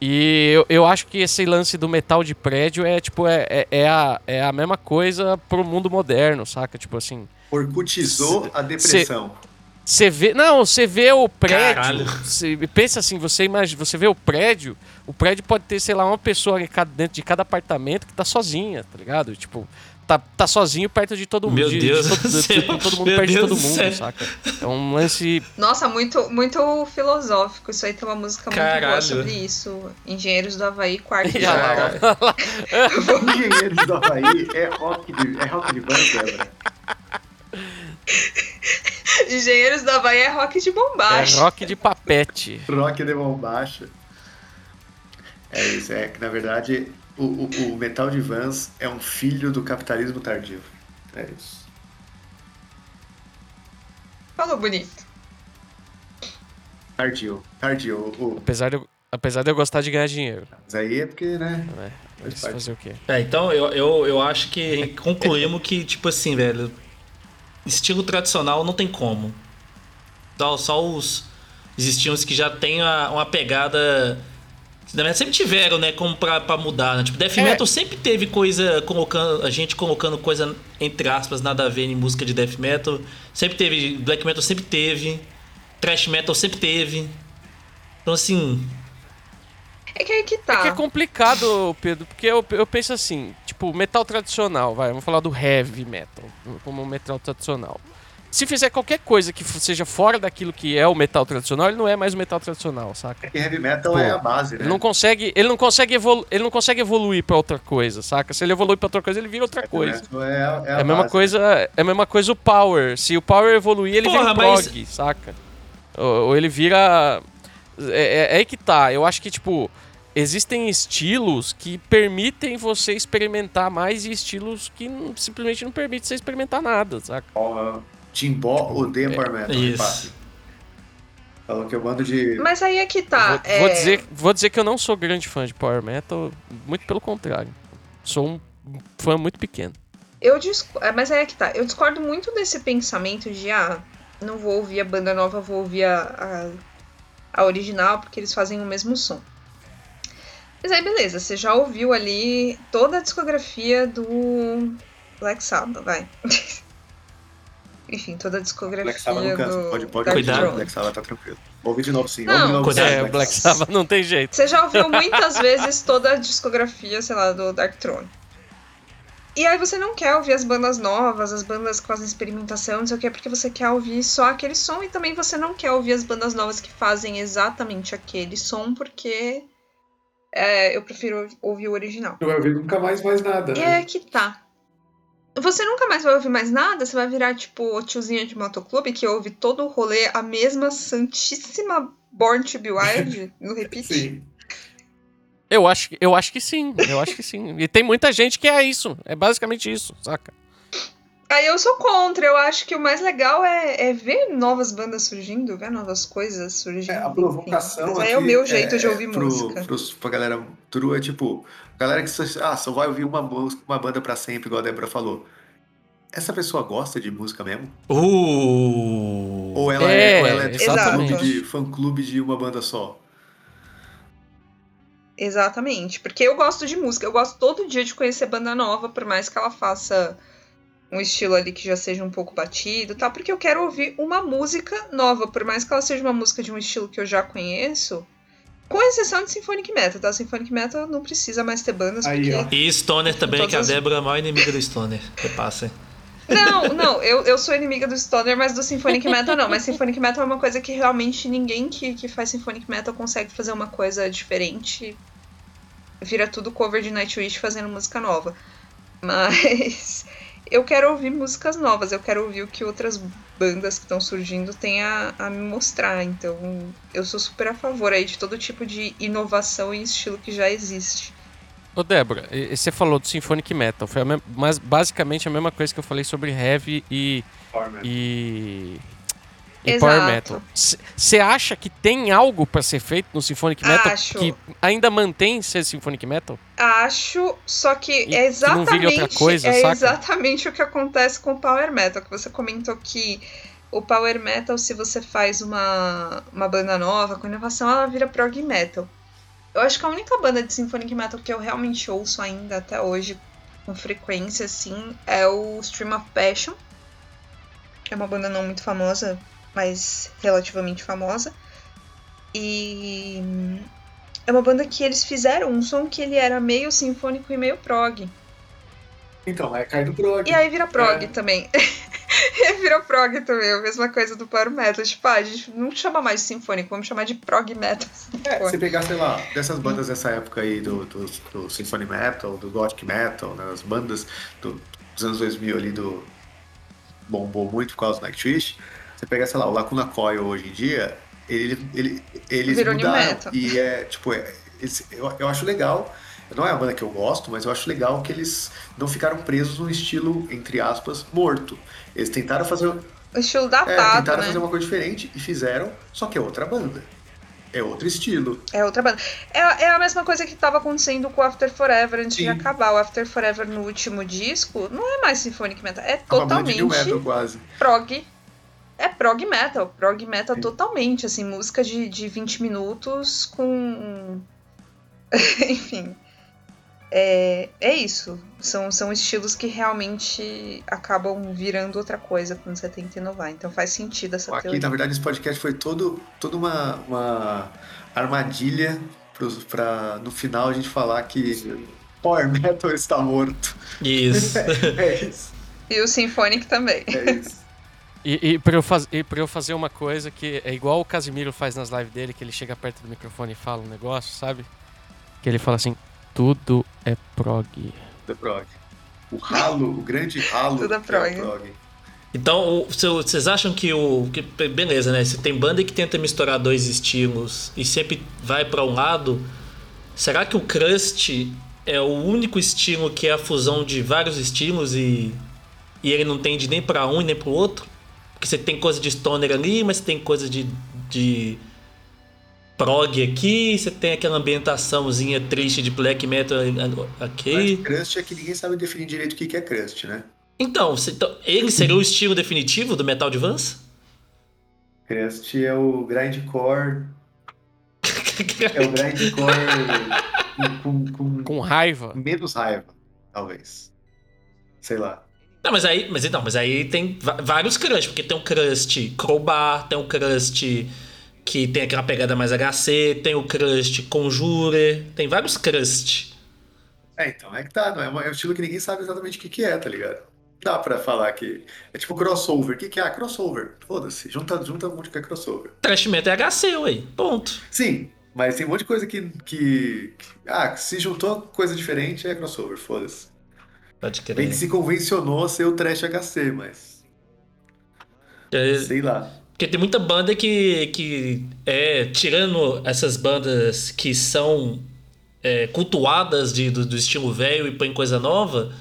E eu, eu acho que esse lance do metal de prédio é, tipo, é, é, é a, é a mesma coisa pro mundo moderno, saca? Tipo assim, Orcutizou a depressão. você vê. Não, você vê o prédio. Você pensa assim, você imagina, você vê o prédio, o prédio pode ter, sei lá, uma pessoa cada- dentro de cada apartamento que tá sozinha, tá ligado? Tipo, tá, tá sozinho perto de todo mundo. Meu de, Deus de todo, de- com todo mundo Meu perto de Deus todo do mundo, céu. saca? É um lance. Nossa, muito, muito filosófico. Isso aí tem uma música muito boa Caralho. sobre isso. Engenheiros do Havaí, quarto de. Engenheiros do Havaí é rock de, é rock de banda. Engenheiros do Havaí é rock de É bombacha. rock de papete. Rock de baixa. É isso, é que na verdade o, o, o metal de Vans é um filho do capitalismo tardio. É isso. Falou bonito. Tardio. Tardio. O, Apesar de, eu, apesar de eu gostar de ganhar dinheiro. mas aí é porque, né? Parte. fazer o quê? É, então eu, eu, eu acho que concluímos que, tipo assim, velho, estilo tradicional não tem como. Só, só os. Existiam os que já tem a- uma pegada. Na verdade, Sempre tiveram, né? Como pra, pra mudar, né? Tipo, Death É. Metal sempre teve coisa. colocando A gente colocando coisa, entre aspas, nada a ver em música de Death Metal. Sempre teve. Black Metal sempre teve. Thrash Metal sempre teve. Então, assim. É que aí que É tá. que é complicado, Pedro, porque eu, eu penso assim, tipo, metal tradicional, vai, vamos falar do heavy metal, como metal tradicional. Se fizer qualquer coisa que seja fora daquilo que é o metal tradicional, ele não é mais o metal tradicional, saca? Porque heavy metal Pô, é a base, né? Ele não consegue, ele não consegue, evolu ele não consegue evoluir pra outra coisa, saca? Se ele evolui pra outra coisa, ele vira outra Heavy coisa. metal é, a- é É a a mesma base. coisa, é a mesma coisa o power. Se o power evoluir, ele Porra, vira um mas- prog, saca? Ou, ou ele vira é, é- é aí que tá. Eu acho que tipo existem estilos que permitem você experimentar mais e estilos que simplesmente não permitem você experimentar nada, saca? Ó, Timbó odeia Power Metal. Isso. repare. Falou que eu mando de. Mas aí é que tá. vou, vou é, dizer, vou dizer que eu não sou grande fã de power metal, muito pelo contrário. Sou um fã muito pequeno. Eu disco... é, Mas aí é que tá. Eu discordo muito desse pensamento de, ah, não vou ouvir a banda nova, vou ouvir a, a, a original, porque eles fazem o mesmo som. Mas aí, beleza, você já ouviu ali toda a discografia do Black Sabbath, vai. Enfim, toda a discografia Black Sabbath não cansa. do Pode, pode Dark. Throne. Black Sabbath tá tranquilo. Vou ouvir de novo sim. Não, de novo cuidado. sim, É, Black Sabbath não tem jeito. Você já ouviu muitas vezes toda a discografia, sei lá, do Dark Throne. E aí você não quer ouvir as bandas novas, as bandas que fazem experimentação, não sei o que, porque você quer ouvir só aquele som e também você não quer ouvir as bandas novas que fazem exatamente aquele som, porque é, eu prefiro ouvir o original. Não vai ouvir nunca mais mais nada. E né? é que tá. Você nunca mais vai ouvir mais nada, você vai virar tipo o tiozinho de motoclube que ouve todo o rolê a mesma santíssima Born to Be Wild no repeat. Sim. Eu acho, eu acho que sim, eu acho que sim. E tem muita gente que é isso, é basicamente isso, saca? Aí eu sou contra, eu acho que o mais legal é, é ver novas bandas surgindo, ver novas coisas surgindo. É, a provocação Mas aí é o aqui meu jeito de é ouvir pro, música. Pros, pra galera true é tipo, galera que só, ah, só vai ouvir uma música, uma banda pra sempre, igual a Débora falou. Essa pessoa gosta de música mesmo? Uh. Ou ela É, é, ou ela é exatamente. fã-clube de, fã-clube de uma banda só? Exatamente, porque eu gosto de música, eu gosto todo dia de conhecer banda nova, por mais que ela faça um estilo ali que já seja um pouco batido, tá? Porque eu quero ouvir uma música nova, por mais que ela seja uma música de um estilo que eu já conheço, com exceção de Symphonic Metal, tá? Symphonic Metal não precisa mais ter bandas, Aí, porque E Stoner também, que a as- Débora é a maior inimiga do Stoner. Repassa. hein? Não, não, eu, eu sou inimiga do Stoner, mas do Symphonic Metal não. Mas Symphonic Metal é uma coisa que realmente ninguém que, que faz Symphonic Metal consegue fazer uma coisa diferente. Vira tudo cover de Nightwish fazendo música nova. Mas eu quero ouvir músicas novas, eu quero ouvir o que outras bandas que estão surgindo têm a, a me mostrar. Então eu sou super a favor aí de todo tipo de inovação e estilo que já existe. Ô Débora, você falou do Symphonic Metal, foi a me- mas basicamente a mesma coisa que eu falei sobre Heavy e, e, e Exato. Power Metal. Você acha que tem algo pra ser feito no Symphonic Metal Acho. que ainda mantém ser Symphonic Metal? Acho, só que E é que exatamente, outra coisa, é saca? exatamente o que acontece com o Power Metal, que você comentou que o Power Metal, se você faz uma, uma banda nova, com inovação, ela vira prog metal. Eu acho que a única banda de Symphonic Metal que eu realmente ouço ainda até hoje, com frequência, assim, é o Stream of Passion. É uma banda não muito famosa, mas relativamente famosa. E é uma banda que eles fizeram um som que ele era meio sinfônico e meio prog. Então, é cai do prog. E aí vira prog É. também. e vira prog também, a mesma coisa do Power Metal. Tipo, ah, a gente não chama mais de sinfônico, vamos chamar de prog metal. É, você pegar, sei lá, dessas bandas dessa época aí do, do, do Symphony Metal, do Gothic Metal, né, as bandas do- dos anos 2000 ali do bombou muito por causa do Nightwish, você pega, sei lá, o Lacuna Coil hoje em dia, ele, ele, eles Virou mudaram e é, tipo, é, eles- eu, eu acho legal, não é a banda que eu gosto, mas eu acho legal que eles não ficaram presos num estilo, entre aspas, morto. Eles tentaram fazer, O estilo é, datado, tentaram né? fazer uma coisa diferente e fizeram, só que é outra banda. É outro estilo. É outra banda. É, é a mesma coisa que tava acontecendo com o After Forever antes de Sim. acabar. O After Forever no último disco não é mais Symphonic Metal, é É uma banda de totalmente metal quase. prog. É prog metal. Prog metal Sim. totalmente, assim, música de, de 20 minutos com. Enfim. É, é isso. São, são estilos que realmente acabam virando outra coisa quando você tenta inovar. Então faz sentido essa Aqui, teoria. na verdade, esse podcast foi todo, toda uma, uma armadilha pra no final a gente falar que Power Metal está morto. Isso. É isso. E o Symphonic também. É isso. E, e, pra eu faz, eu fazer uma coisa que é igual o Casimiro faz nas lives dele, que ele chega perto do microfone e fala um negócio, sabe? Que ele fala assim, tudo é prog. The Prog. O ralo, o grande ralo Tudo é que é o prog. prog. Então, o- vocês acham que o. Que, beleza, né? Você tem banda que tenta misturar dois estilos e sempre vai pra um lado. Será que o Crust é o único estilo que é a fusão de vários estilos e, e ele não tende nem pra um e nem pro outro? Porque você tem coisa de stoner ali, mas tem coisa de, de prog aqui, você tem aquela ambientaçãozinha triste de black metal aqui. Mas crust é que ninguém sabe definir direito o que é crust, né? Então, você- então, ele seria o estilo definitivo do metal de Vans? Crust é o grindcore. É o grindcore com, com, Com raiva. com menos raiva, talvez. Sei lá. Não, mas aí, mas então, mas aí tem vários crust, porque tem um crust crowbar, tem um crust que tem aquela pegada mais HC, tem o crust conjure, tem vários crust. É, então, é que tá, não é, uma- é um estilo que ninguém sabe exatamente o que que é, tá ligado? Dá pra falar que é tipo crossover. O que que é? Ah, crossover. Foda-se, junta, junta um monte que é crossover. Thrash metal é HC, ué. Ponto. Sim, mas tem um monte de coisa que, que, que- ah, se juntou coisa diferente é crossover, foda-se. Pode Bem crer. que se convencionou a ser o trash HC, mas É, sei lá. Porque tem muita banda que, que é, tirando essas bandas que são é, cultuadas de, do, do estilo velho e põe coisa nova,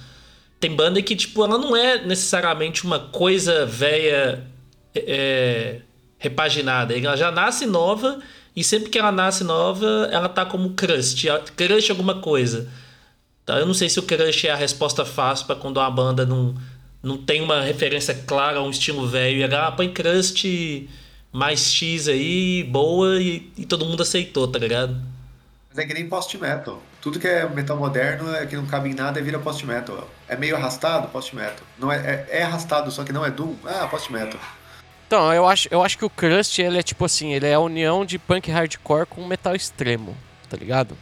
tem banda que, tipo, ela não é necessariamente uma coisa velha é, repaginada. Ela já nasce nova e sempre que ela nasce nova, ela tá como crust. Crush alguma coisa. Tá? Eu não sei se o crush é a resposta fácil pra quando uma banda não, não tem uma referência clara a um estilo velho. E ela ah, põe crust mais X aí, boa, e, e todo mundo aceitou, tá ligado? Mas é que nem post-metal. Tudo que é metal moderno é que não cabe em nada e vira post-metal. É meio arrastado, post-metal. Não é, é, é arrastado, só que não é doom. Ah, post-metal. Então, eu acho, eu acho que o Crust, ele é tipo assim, ele é a união de punk hardcore com metal extremo, tá ligado?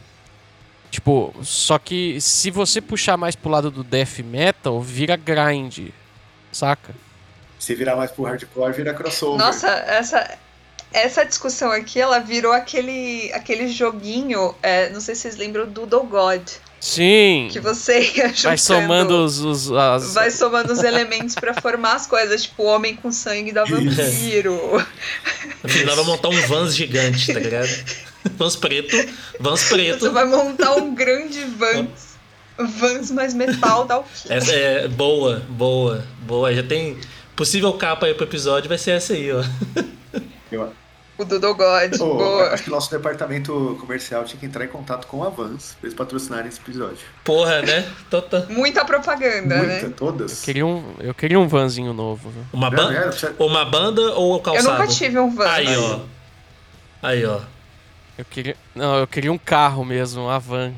Tipo, só que se você puxar mais pro lado do death metal, vira grind, saca? Se virar mais pro hardcore, vira crossover. Nossa, essa, essa discussão aqui, ela virou aquele, aquele joguinho, é, não sei se vocês lembram do Do God, Sim! que você ia Vai juntando- somando os... os as... Vai somando os elementos pra formar as coisas, tipo o homem com sangue da vampiro. Vai montar um Vans gigante, tá ligado? Vans preto, Vans Você preto. vai montar um grande Vans. Vans mais metal da Alquim. Essa é boa, boa, boa. Já tem possível capa aí pro episódio, vai ser essa aí, ó. Eu, O Dodo God. Ô, Boa. acho que o nosso departamento comercial tinha que entrar em contato com a Vans pra eles patrocinarem esse episódio. Porra, né? Tota- Muita propaganda, Muita, né? todas. Queria um, eu queria um vanzinho novo, viu? Uma Não, banda? é, precisa- Uma banda ou Eu calçado? nunca tive um Vans. Aí, ó. Aí, ó. Eu queria... Não, eu queria um carro mesmo, uma van.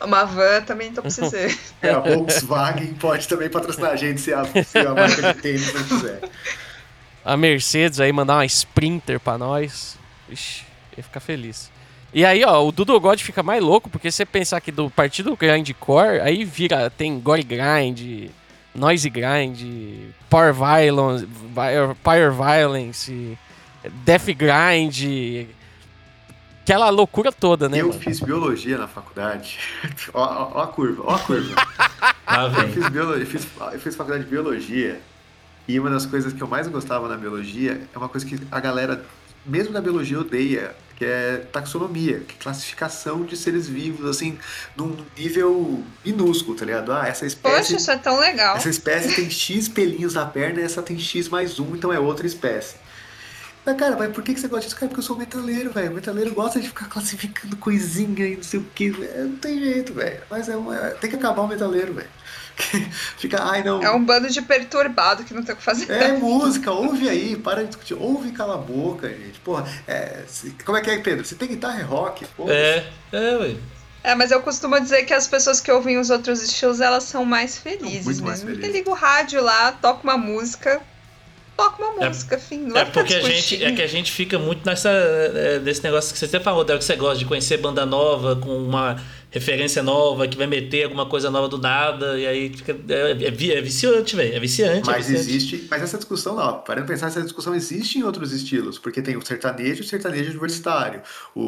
Uma van também tô precisando. É, a Volkswagen pode também patrocinar a gente se a, se a marca de tênis não quiser. A Mercedes aí mandar uma Sprinter pra nós. Ixi, ia ficar feliz. E aí, ó, o Doodle God fica mais louco, porque você pensar que do partido grindcore, aí vira, tem Gore Grind, Noise Grind, Power Violence, Power Violence, Death Grind, aquela loucura toda, né? Eu mano? fiz biologia na faculdade. ó, ó, ó a curva, ó a curva. Lá Eu fiz, biologia, eu, fiz, eu fiz faculdade de biologia e uma das coisas que eu mais gostava na biologia é uma coisa que a galera, mesmo na biologia, odeia, que é taxonomia, que é classificação de seres vivos, assim, num nível minúsculo, tá ligado? Ah, essa espécie. Poxa, isso é tão legal. Essa espécie tem X pelinhos na perna e essa tem X mais um, então é outra espécie. Mas, cara, mas por que que você gosta disso? Cara, porque eu sou metaleiro, velho. O metaleiro gosta de ficar classificando coisinha e não sei o que. Não tem jeito, velho. Mas é uma... tem que acabar o metaleiro, velho. Fica, ai não. É um bando de perturbado que não tem o que fazer. É música, ouve aí, para de discutir. Ouve e cala a boca, gente. Porra, é, como é que é, Pedro? Você tem guitarra é rock? Porra. É, é, ué. É, mas eu costumo dizer que as pessoas que ouvem os outros estilos, elas são mais felizes Muito mais mesmo. felizes. Porque liga o rádio lá, toca uma música, toca uma É- música, fim. Não É ficar porque a gente, é que a gente fica muito nessa é, desse negócio que você até falou, Del, que você gosta de conhecer banda nova com uma referência nova, que vai meter alguma coisa nova do nada, e aí fica. É, é é viciante, velho. É viciante. é Mas viciante. existe, mas essa discussão não, parando pensar, essa discussão existe em outros estilos, porque tem o sertanejo e o sertanejo universitário, o,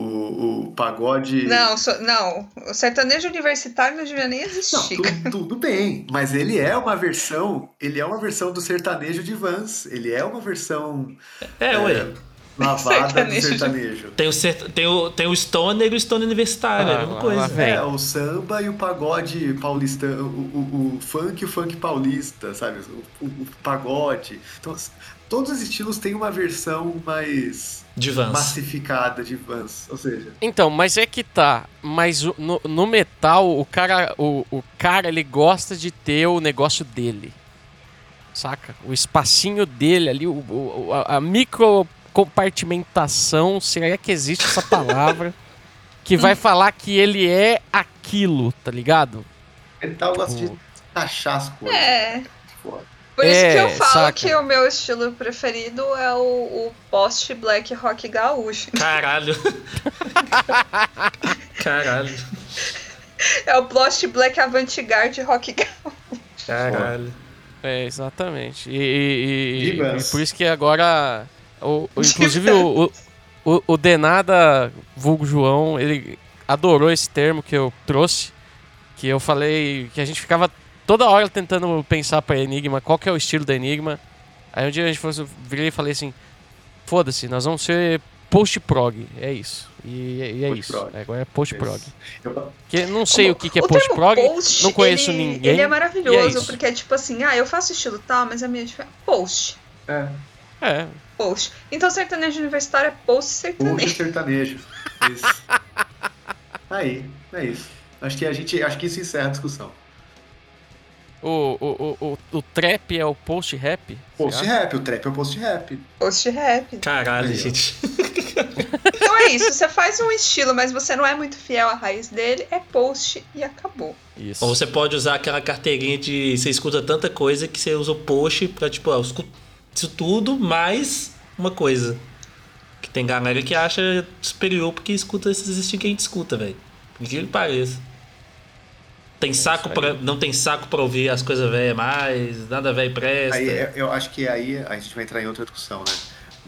o pagode. Não, so- não, o sertanejo universitário não devia nem Não, existir. tudo, bem, mas ele é uma versão, ele é uma versão do sertanejo de Vans, ele é uma versão É, ué. Lavada Sertanejo sertanejo. Tem o, cert- tem, o, tem o Stoner e o Stoner Universitário, é a Ah, mesma lá coisa. vem. É, o samba e o pagode paulista, o, o, o funk e o funk paulista, sabe? O, o- o pagode. Então, todos os estilos têm uma versão mais De Vans. massificada de Vans. Ou seja, Então, mas é que tá. Mas no, no metal, o cara, o, o cara, ele gosta de ter o negócio dele. Saca? O espacinho dele ali, o, o- a, a micro compartimentação, se é que existe essa palavra, que vai falar que ele é aquilo, tá ligado? metal gosta de Tipo- taxar as coisas. É. Por isso É, que eu falo saca. que o meu estilo preferido é o, o post-black rock gaúcho. Caralho. Caralho. É o post-black avant-garde rock gaúcho. Caralho. É, exatamente. E, e- e- e por isso que agora. O, o- inclusive o, o, o- o Denada, vulgo João, ele adorou esse termo que eu trouxe. Que eu falei que a gente ficava toda hora tentando pensar pra Enigma qual que é o estilo da Enigma. Aí um dia a gente falou, virei e falei assim: foda-se, nós vamos ser post-prog. É isso. E, e é isso. Post-prog. Agora é post-prog. Eu- Que não sei o que, que é o post-prog, post, não conheço ele, ninguém. Ele é é maravilhoso, isso. porque é tipo assim, ah, eu faço estilo tal, mas a minha é tipo, é post. É, É, Post. Então sertanejo universitário é post sertanejo. sertanejo. Isso. Aí, é isso. Acho que a gente, acho que isso encerra a discussão. O, o, o, o, o trap é o? Post será? rap, o trap é o post rap. Post rap. Caralho, gente. Então é isso, você faz um estilo, mas você não é muito fiel à raiz dele, é post e acabou. Isso. Ou você pode usar aquela carteirinha de você escuta tanta coisa que você usa o post pra, tipo, eu escuto isso tudo mais uma coisa. Que tem galera que acha superior porque escuta esses estilos que a gente escuta, velho. Que ele pareça. Tem saco aí. pra, não tem saco pra ouvir as coisas velhas mais, nada velho presta. Aí é- eu acho que aí a gente vai entrar em outra discussão, né?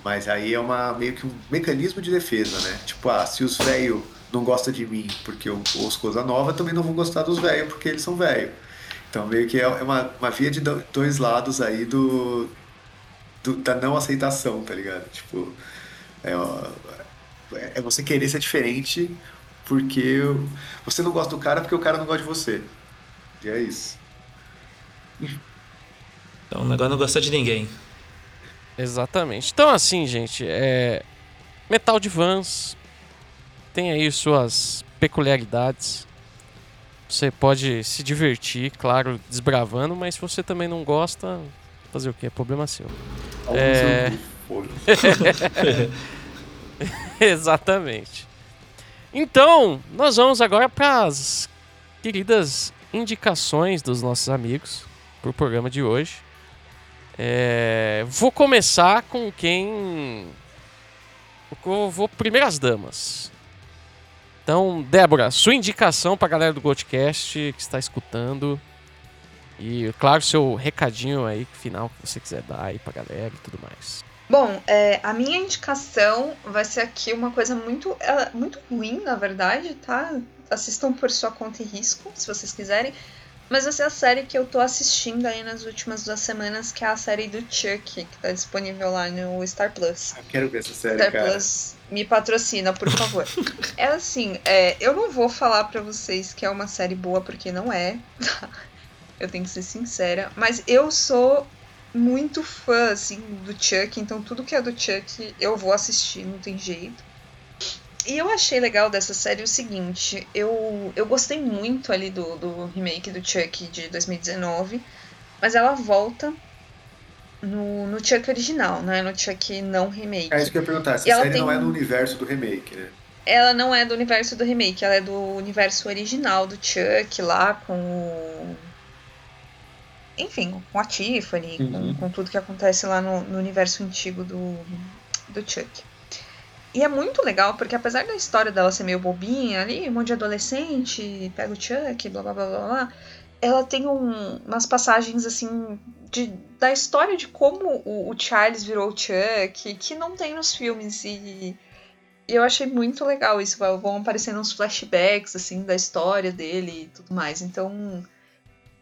Mas aí é uma, meio que um mecanismo de defesa, né? Tipo, ah, se os velhos não gostam de mim porque eu ouço coisa nova, também não vão gostar dos velhos porque eles são velhos. Então meio que é uma, uma via de do- dois lados aí do, do- da não aceitação, tá ligado? Tipo, é, é você querer ser diferente porque você não gosta do cara porque o cara não gosta de você. E é isso. Então o negócio não gosta de ninguém. Exatamente. Então, assim, gente, é. Metal de Vans tem aí suas peculiaridades. Você pode se divertir, claro, desbravando, mas se você também não gosta, fazer o quê? É problema seu. É. Exatamente. Então, nós vamos agora para as queridas indicações dos nossos amigos pro programa de hoje. É, vou começar com quem. Eu vou primeiras damas. Então, Débora, sua indicação pra galera do Goldcast que está escutando. E, claro, seu recadinho aí final que você quiser dar aí pra galera e tudo mais. Bom, é, a minha indicação vai ser aqui uma coisa muito, é, muito ruim, na verdade, tá? Assistam por sua conta e risco, se vocês quiserem. Mas essa é a série que eu tô assistindo aí nas últimas duas semanas, que é a série do Chuck, que tá disponível lá no Star Plus. Eu quero ver essa série, Star cara. Plus me patrocina, por favor. é assim, é, eu não vou falar pra vocês que é uma série boa, porque não é. Eu tenho que ser sincera. Mas eu sou muito fã, assim, do Chuck, então tudo que é do Chuck eu vou assistir, não tem jeito. E eu achei legal dessa série o seguinte, eu, eu gostei muito ali do, do remake do Chuck de 2019, mas ela volta no, no Chuck original, né? No Chuck não remake. É isso que eu ia perguntar. Essa E série tem- não é no universo do remake, né? Ela não é do universo do remake, ela é do universo original do Chuck lá com o. Enfim, com a Tiffany, Uhum. com, com tudo que acontece lá no, no universo antigo do, do Chuck. E é muito legal, porque apesar da história dela ser meio bobinha ali, um monte de adolescente, pega o Chuck, blá blá blá blá blá, ela tem um- umas passagens assim de, da história de como o, o Charles virou o Chuck, que não tem nos filmes. E, e eu achei muito legal isso. Vão aparecendo uns flashbacks assim da história dele e tudo mais. Então.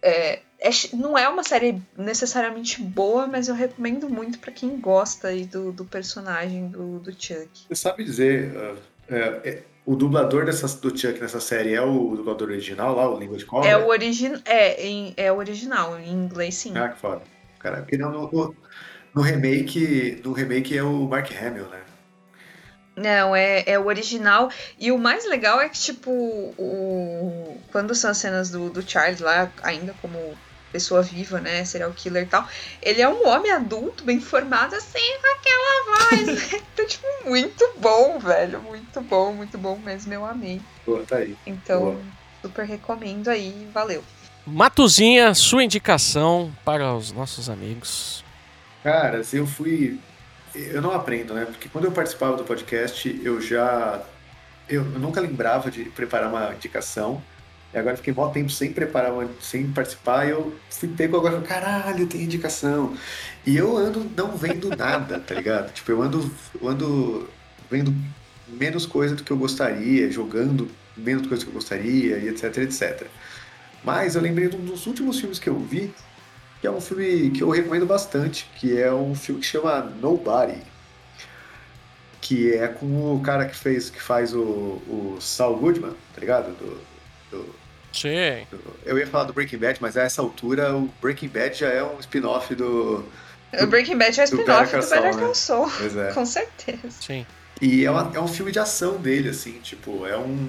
É, é não é uma série necessariamente boa, mas eu recomendo muito pra quem gosta aí do, do personagem do, do Chuck. Você sabe dizer. uh, é, é, o dublador dessa, do Chuck nessa série é o dublador original lá, o Língua de Cobra? É o, origi é, em- é o original, em inglês sim. Ah, que foda. Cara, porque não, no, no, no remake. No remake é o Mark Hamill, né? Não, é, é o original. E o mais legal é que, tipo, o... quando são as cenas do, do Charles lá, ainda como pessoa viva, né? Serial killer e tal, ele é um homem adulto, bem formado, assim, com aquela voz. então, tipo, muito bom, velho. Muito bom, muito bom mesmo. Eu amei. Pô, tá aí. Então, Boa. super recomendo aí. Valeu. Matuzinha, sua indicação para os nossos amigos. Cara, se eu fui. Eu não aprendo, né? Porque quando eu participava do podcast, eu já. Eu nunca lembrava de preparar uma indicação. E agora fiquei mó tempo sem preparar, sem participar. E eu fui pego agora, caralho, tem indicação. E eu ando não vendo nada, tá ligado? Tipo, eu ando, eu ando vendo menos coisa do que eu gostaria, jogando menos coisa do que eu gostaria, e etc, etc. Mas eu lembrei de um dos últimos filmes que eu vi, que é um filme que eu recomendo bastante, que é um filme que chama Nobody. Que é com o cara que fez, que faz o, o Saul Goodman, tá ligado? Do, do- Sim. do- eu ia falar do Breaking Bad, mas a essa altura o Breaking Bad já é um spin-off do. O Breaking Bad é o do spin-off do Better Saul, Call né? Saul. Pois é. Com certeza. Sim. E é, uma- é um filme de ação dele, assim, tipo, é um.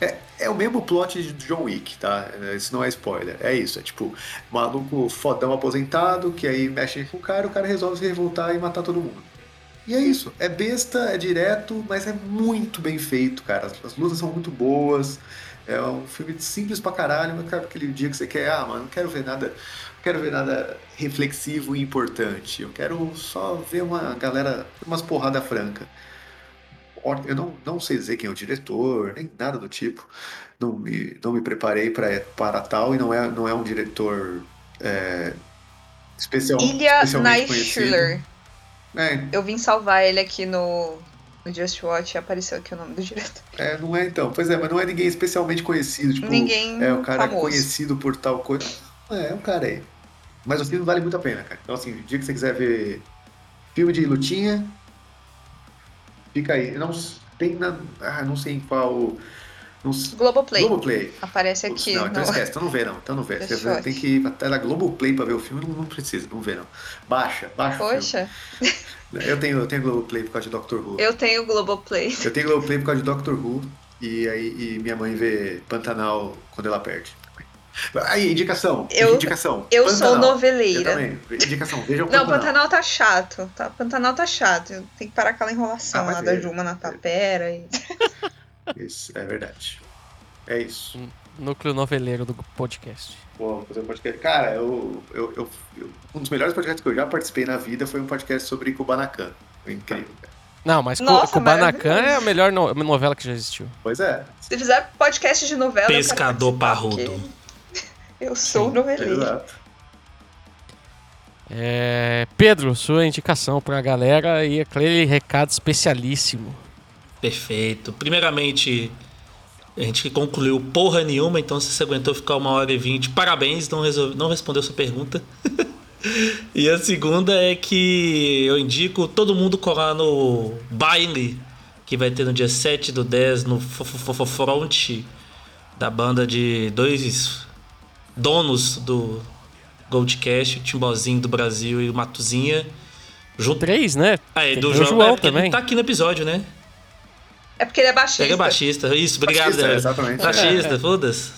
É, é o mesmo plot de John Wick, tá? Isso não é spoiler. É isso, é tipo, maluco fodão aposentado, que aí mexe com o cara, o cara resolve se revoltar e matar todo mundo. E é isso. É besta, é direto, mas é muito bem feito, cara. As, as lutas são muito boas. É um filme simples pra caralho, mas cara, aquele dia que você quer, ah, mano, não quero ver nada. Não quero ver nada reflexivo e importante. Eu quero só ver uma galera, umas porrada franca. Eu não, não sei dizer quem é o diretor, nem nada do tipo. Não me, não me preparei pra, para tal e não é, não é um diretor é, especial, Ilha especialmente conhecido. Nightshiller. É, Eu vim salvar ele aqui no, no Just Watch apareceu aqui o nome do diretor. é, não é então. Pois é, mas não é ninguém especialmente conhecido. Tipo, Ninguém é o cara famoso. conhecido por tal coisa. É, é um cara aí. Mas o filme vale muito a pena, cara. Então, assim, o dia que você quiser ver filme de lutinha, fica aí. Não tem na. Ah, não sei em qual. Não, s- Globoplay. Globoplay. Aparece aqui. não, então no- esquece, então não vê não, então não vê. Você Deixa eu tem que ir até na Globoplay pra ver o filme, não, não precisa, não vê não. Baixa, baixa Poxa. Eu tenho, eu tenho Globoplay por causa de Doctor Who. eu tenho Globoplay. Eu tenho Globoplay por causa de Doctor Who e aí e minha mãe vê Pantanal quando ela perde. Aí, indicação. Eu- indicação. Eu sou Pantanal. Eu noveleira. também. Indicação, vejam Não, Pantanal. Pantanal tá chato. Tá, Pantanal tá chato. Tem que parar aquela enrolação Ah, lá da é- Juma na tapera. E... Isso, é verdade. É isso. Núcleo noveleiro do podcast. Vou fazer um podcast. Cara, eu, eu, eu- eu- um dos melhores podcasts que eu já participei na vida foi um podcast sobre Kubanacan. Foi incrível, cara. Não, mas Nossa, Kubanacan maravilhoso. é a melhor no- novela que já existiu. Pois é. Se fizer podcast de novela. eu Pescador participar, parrudo. Eu sou noveleiro. Exato. É, Pedro, sua indicação pra galera e aquele recado especialíssimo. Perfeito. Primeiramente, a gente concluiu porra nenhuma, então se você aguentou ficar uma hora e vinte, parabéns, não, resolve, não respondeu sua pergunta. e a segunda é que eu indico todo mundo colar no baile que vai ter no dia 7 do 10 no Front da banda de dois donos do Goldcast, o Timbozinho do Brasil e o Matuzinha. Junto. Três, né? Ah, é do João, João é, porque ele também. Tá aqui no episódio, né? É porque ele é baixista. Pega baixista. Isso, obrigado. Baixista, é. exatamente. Baixista, foda-se.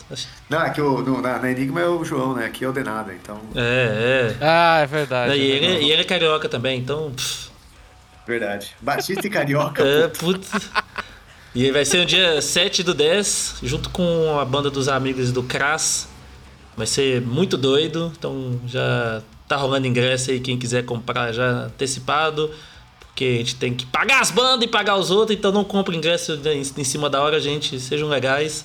Não, é que o, no- na, na Enigma é o João, né? Aqui é o Denada, então. É, é. Ah, é verdade. e, é ele, verdade. e ele é carioca também, então. pff, Verdade. Batista e Carioca. é, putz. E vai ser no dia 7 do 10, junto com a banda dos amigos do Crass. Vai ser muito doido, então já tá rolando ingresso aí, quem quiser comprar já antecipado. Porque a gente tem que pagar as bandas e pagar os outros, então não compre ingresso em, em cima da hora, gente. Sejam legais.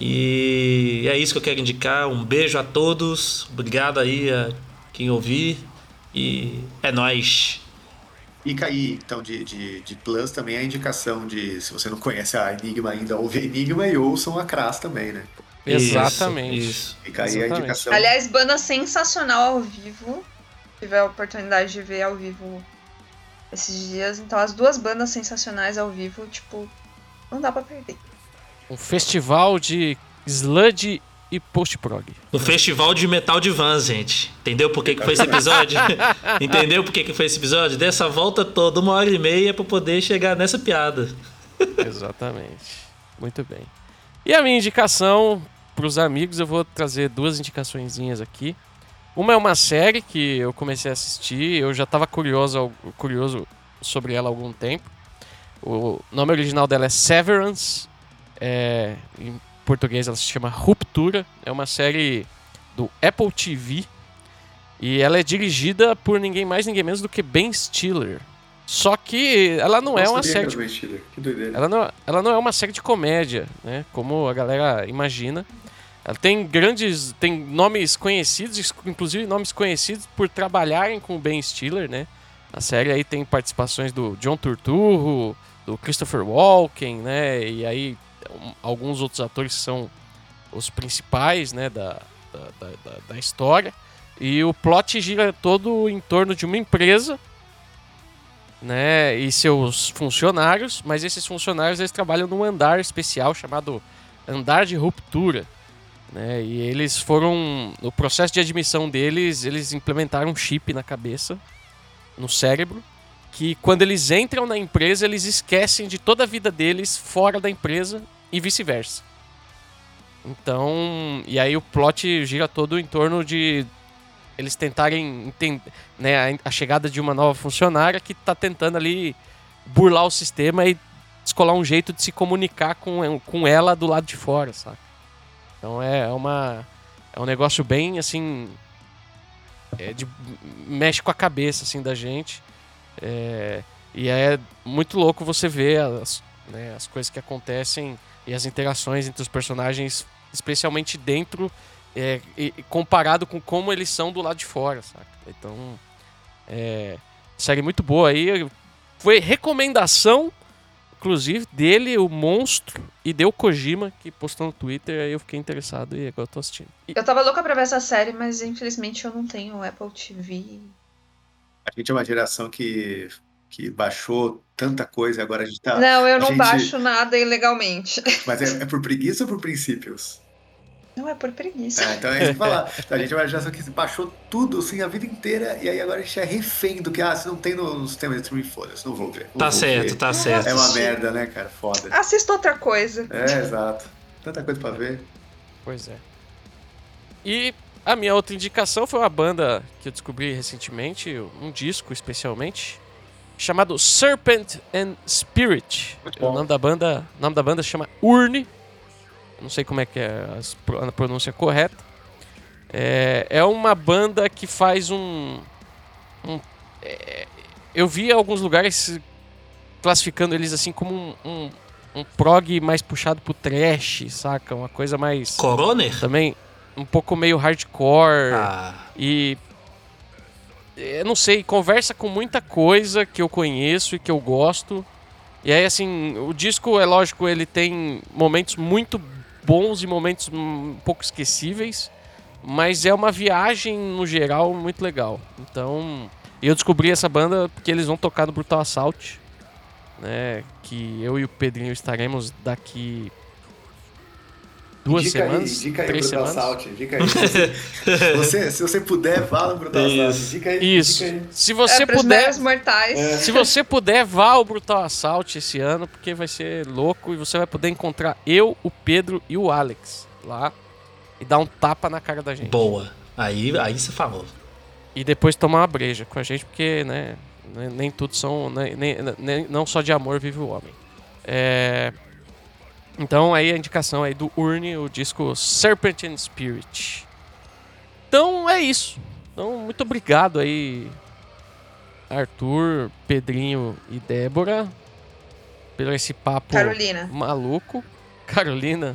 E é isso que eu quero indicar. Um beijo a todos. Obrigado aí a quem ouvir. E é nóis. E cair, então, de, de, de Plus também a indicação de, se você não conhece a Enigma ainda, ouve Enigma e ouçam a Crass também, né? Exatamente. Isso, isso. Fica aí a indicação. Aliás, banda sensacional ao vivo. Tive a oportunidade de ver ao vivo esses dias. Então, as duas bandas sensacionais ao vivo, tipo, não dá pra perder. Um festival de sludge e post-prog. No festival de metal de vans, gente. Entendeu por que, que foi esse episódio? Entendeu por que, que foi esse episódio? Dessa volta toda, uma hora e meia pra poder chegar nessa piada. Exatamente. Muito bem. E a minha indicação para os amigos, eu vou trazer duas indicaçõezinhas aqui. Uma é uma série que eu comecei a assistir, eu já estava curioso, curioso sobre ela há algum tempo. O nome original dela é Severance, é, em português ela se chama Ruptura, é uma série do Apple TV e ela é dirigida por ninguém mais, ninguém menos do que Ben Stiller. Só que ela não é Nossa, uma sabia série de ela não, ela não é uma série de comédia, né? Como a galera imagina. Ela tem grandes. tem nomes conhecidos, inclusive nomes conhecidos por trabalharem com o Ben Stiller, né? A série aí tem participações do John Turturro, do Christopher Walken, né? E aí alguns outros atores são os principais, né? Da, da, da- da história. E o plot gira todo em torno de uma empresa né, e seus funcionários, mas esses funcionários eles trabalham num andar especial chamado andar de ruptura, né? E eles foram no processo de admissão deles, eles implementaram um chip na cabeça, no cérebro, que quando eles entram na empresa, eles esquecem de toda a vida deles fora da empresa e vice-versa. Então, e aí o plot gira todo em torno de eles tentarem entender né, a, chegada de uma nova funcionária que está tentando ali burlar o sistema e descolar um jeito de se comunicar com, com ela do lado de fora, sabe? Então é uma é um negócio bem assim é de, mexe com a cabeça assim da gente É, e é muito louco você ver as, né, as coisas que acontecem e as interações entre os personagens, especialmente dentro é, e comparado com como eles são do lado de fora, saca? Então, é, série muito boa aí. Foi recomendação, inclusive, dele, o Monstro, e deu Kojima, que postou no Twitter, aí eu fiquei interessado e agora eu tô assistindo. E- Eu tava louca pra ver essa série, mas infelizmente eu não tenho Apple TV. A gente é uma geração que, que baixou tanta coisa e agora a gente tá. não, eu não gente- baixo nada ilegalmente. Mas é, é por preguiça ou por princípios? Não é por preguiça. É, então é isso que eu falar. A gente é uma geração que baixou tudo assim a vida inteira e aí agora a gente é refém do que, ah, se não tem no, no sistema de streaming, foda-se, não vou ver. não Tá vou certo, ver. tá certo. É uma merda, né, cara? Foda. Assista outra coisa. É, exato. Tanta coisa pra ver. Pois é. E a minha outra indicação foi uma banda que eu descobri recentemente, um disco especialmente, chamado Serpent and Spirit. Muito O nome da banda, o nome da banda chama Urne. Não sei como é que é a pronúncia correta. É, é uma banda que faz um, um- é, eu vi alguns lugares classificando eles assim como um, um, um prog mais puxado pro trash, saca? Uma coisa mais. Coroner? Também um pouco meio hardcore. Ah, E. Eu não sei, conversa com muita coisa que eu conheço e que eu gosto. E aí, assim, o disco, é lógico, ele tem momentos muito bons e momentos um pouco esquecíveis. Mas é uma viagem, no geral, muito legal. Então. Eu descobri essa banda porque eles vão tocar no Brutal Assault. Né? Que eu e o Pedrinho estaremos daqui. Duas indica semanas? Aí, indica aí três Brutal semanas. Indica aí. Se você, se você puder, fala no Brutal Assault. Isso. Indica aí, Isso. indica aí. Se você é, puder. mortais. Se você puder, vá ao Brutal Assault esse ano, porque vai ser louco e você vai poder encontrar eu, o Pedro e o Alex lá e dar um tapa na cara da gente. boa. Aí, aí você falou. E depois tomar uma breja com a gente, porque, né, nem, nem tudo são. Nem, nem- nem- não só de amor vive o homem. É, Então aí a indicação aí do Urne, o disco Serpent and Spirit. Então é isso. Então, muito obrigado aí, Arthur, Pedrinho e Débora, pelo esse papo Carolina. maluco. Carolina.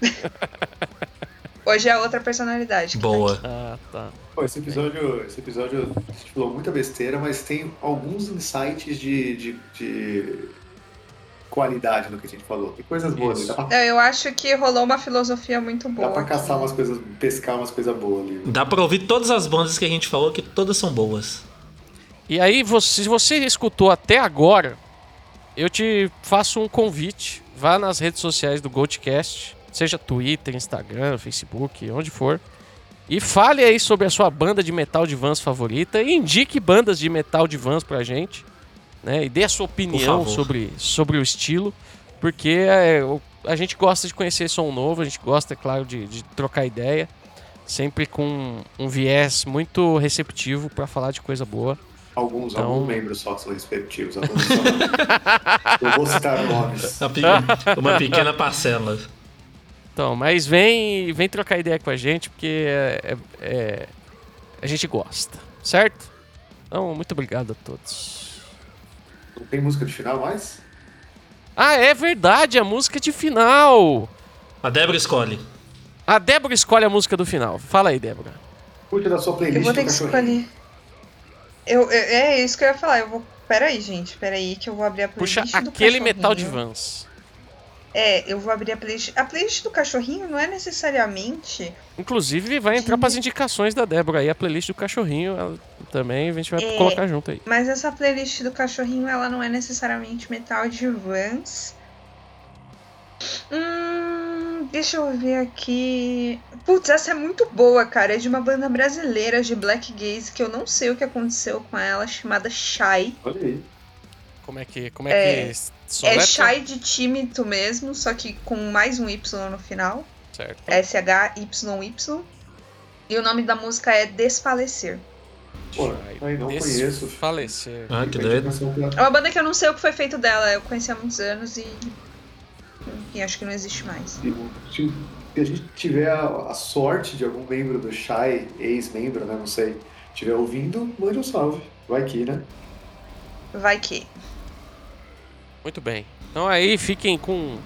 Hoje é outra personalidade. tá Boa. aqui. Ah, tá. Pô, esse episódio, esse episódio falou muita besteira, mas tem alguns insights de, de, de qualidade no que a gente falou. Tem coisas boas. Isso. Dá pra, Não, eu acho que rolou uma filosofia muito dá boa. pra aqui. caçar umas coisas, pescar umas coisas boas ali. Dá pra ouvir todas as bandas que a gente falou, que todas são boas. E aí, você, se você escutou até agora, eu te faço um convite. Vá nas redes sociais do Goldcast, seja Twitter, Instagram, Facebook, onde for. E fale aí sobre a sua banda de metal de vans favorita e indique bandas de metal de vans pra gente. Né? E dê a sua opinião sobre, sobre o estilo. Porque é, a gente gosta de conhecer som novo, a gente gosta, é claro, de, de trocar ideia. Sempre com um viés muito receptivo pra falar de coisa boa. Alguns, Então- alguns membros só são respectivos. alguns só- Eu vou citar nomes. Uma pequena parcela. Então, mas vem, vem trocar ideia com a gente, porque é- é- é- a gente gosta, certo? Então, muito obrigado a todos. Não tem música de final mais? Ah, é verdade, a música de final. A Débora escolhe. A Débora escolhe a música do final. Fala aí, Débora. Curte da sua Eu playlist vou ter que escolher. Eu, eu- é isso que eu ia falar. Eu vou. Pera aí, gente. Pera aí que eu vou abrir a playlist. Puxa do aquele metal de vans. É, eu vou abrir a playlist. A playlist do cachorrinho não é necessariamente. Inclusive, vai entrar para as indicações da Débora aí, a playlist do cachorrinho ela também, a gente vai É. colocar junto aí. Mas essa playlist do cachorrinho, ela não é necessariamente metal de Vans. Hum, deixa eu ver aqui. Putz, essa é muito boa, cara. É de uma banda brasileira de black gaze que eu não sei o que aconteceu com ela, chamada Shy. Olha aí. Como é que, como é, É, que É? Shy de tímido mesmo, só que com mais um Y no final. Certo. S-H-Y-Y. E o nome da música é Desfalecer. Pô, aí não conheço. Falecer. Ah, que doido. É uma banda que eu não sei o que foi feito dela. Eu conheci há muitos anos e. E acho que não existe mais. Se a gente tiver a, a sorte de algum membro do Shy, ex-membro, né? Não sei, estiver ouvindo, mande um salve. Vai que, né? Vai que. Muito bem. Então aí fiquem com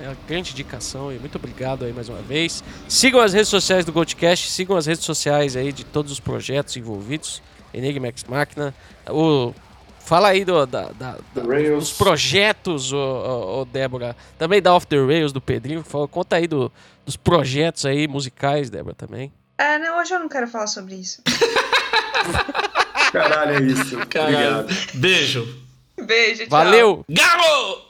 a grande indicação e muito obrigado aí mais uma vez. Sigam as redes sociais do Goldcast, sigam as redes sociais aí de todos os projetos envolvidos, Enigma X Máquina. O fala aí do, da, da- da- dos projetos, ô, ô, ô, Débora. Também da Off the Rails do Pedrinho. Fala- Conta aí do- dos projetos aí musicais, Débora, também. É, não, hoje eu não quero falar sobre isso. Caralho, é isso. Caralho. Obrigado. Beijo. Beijo, tchau. Valeu! Galo!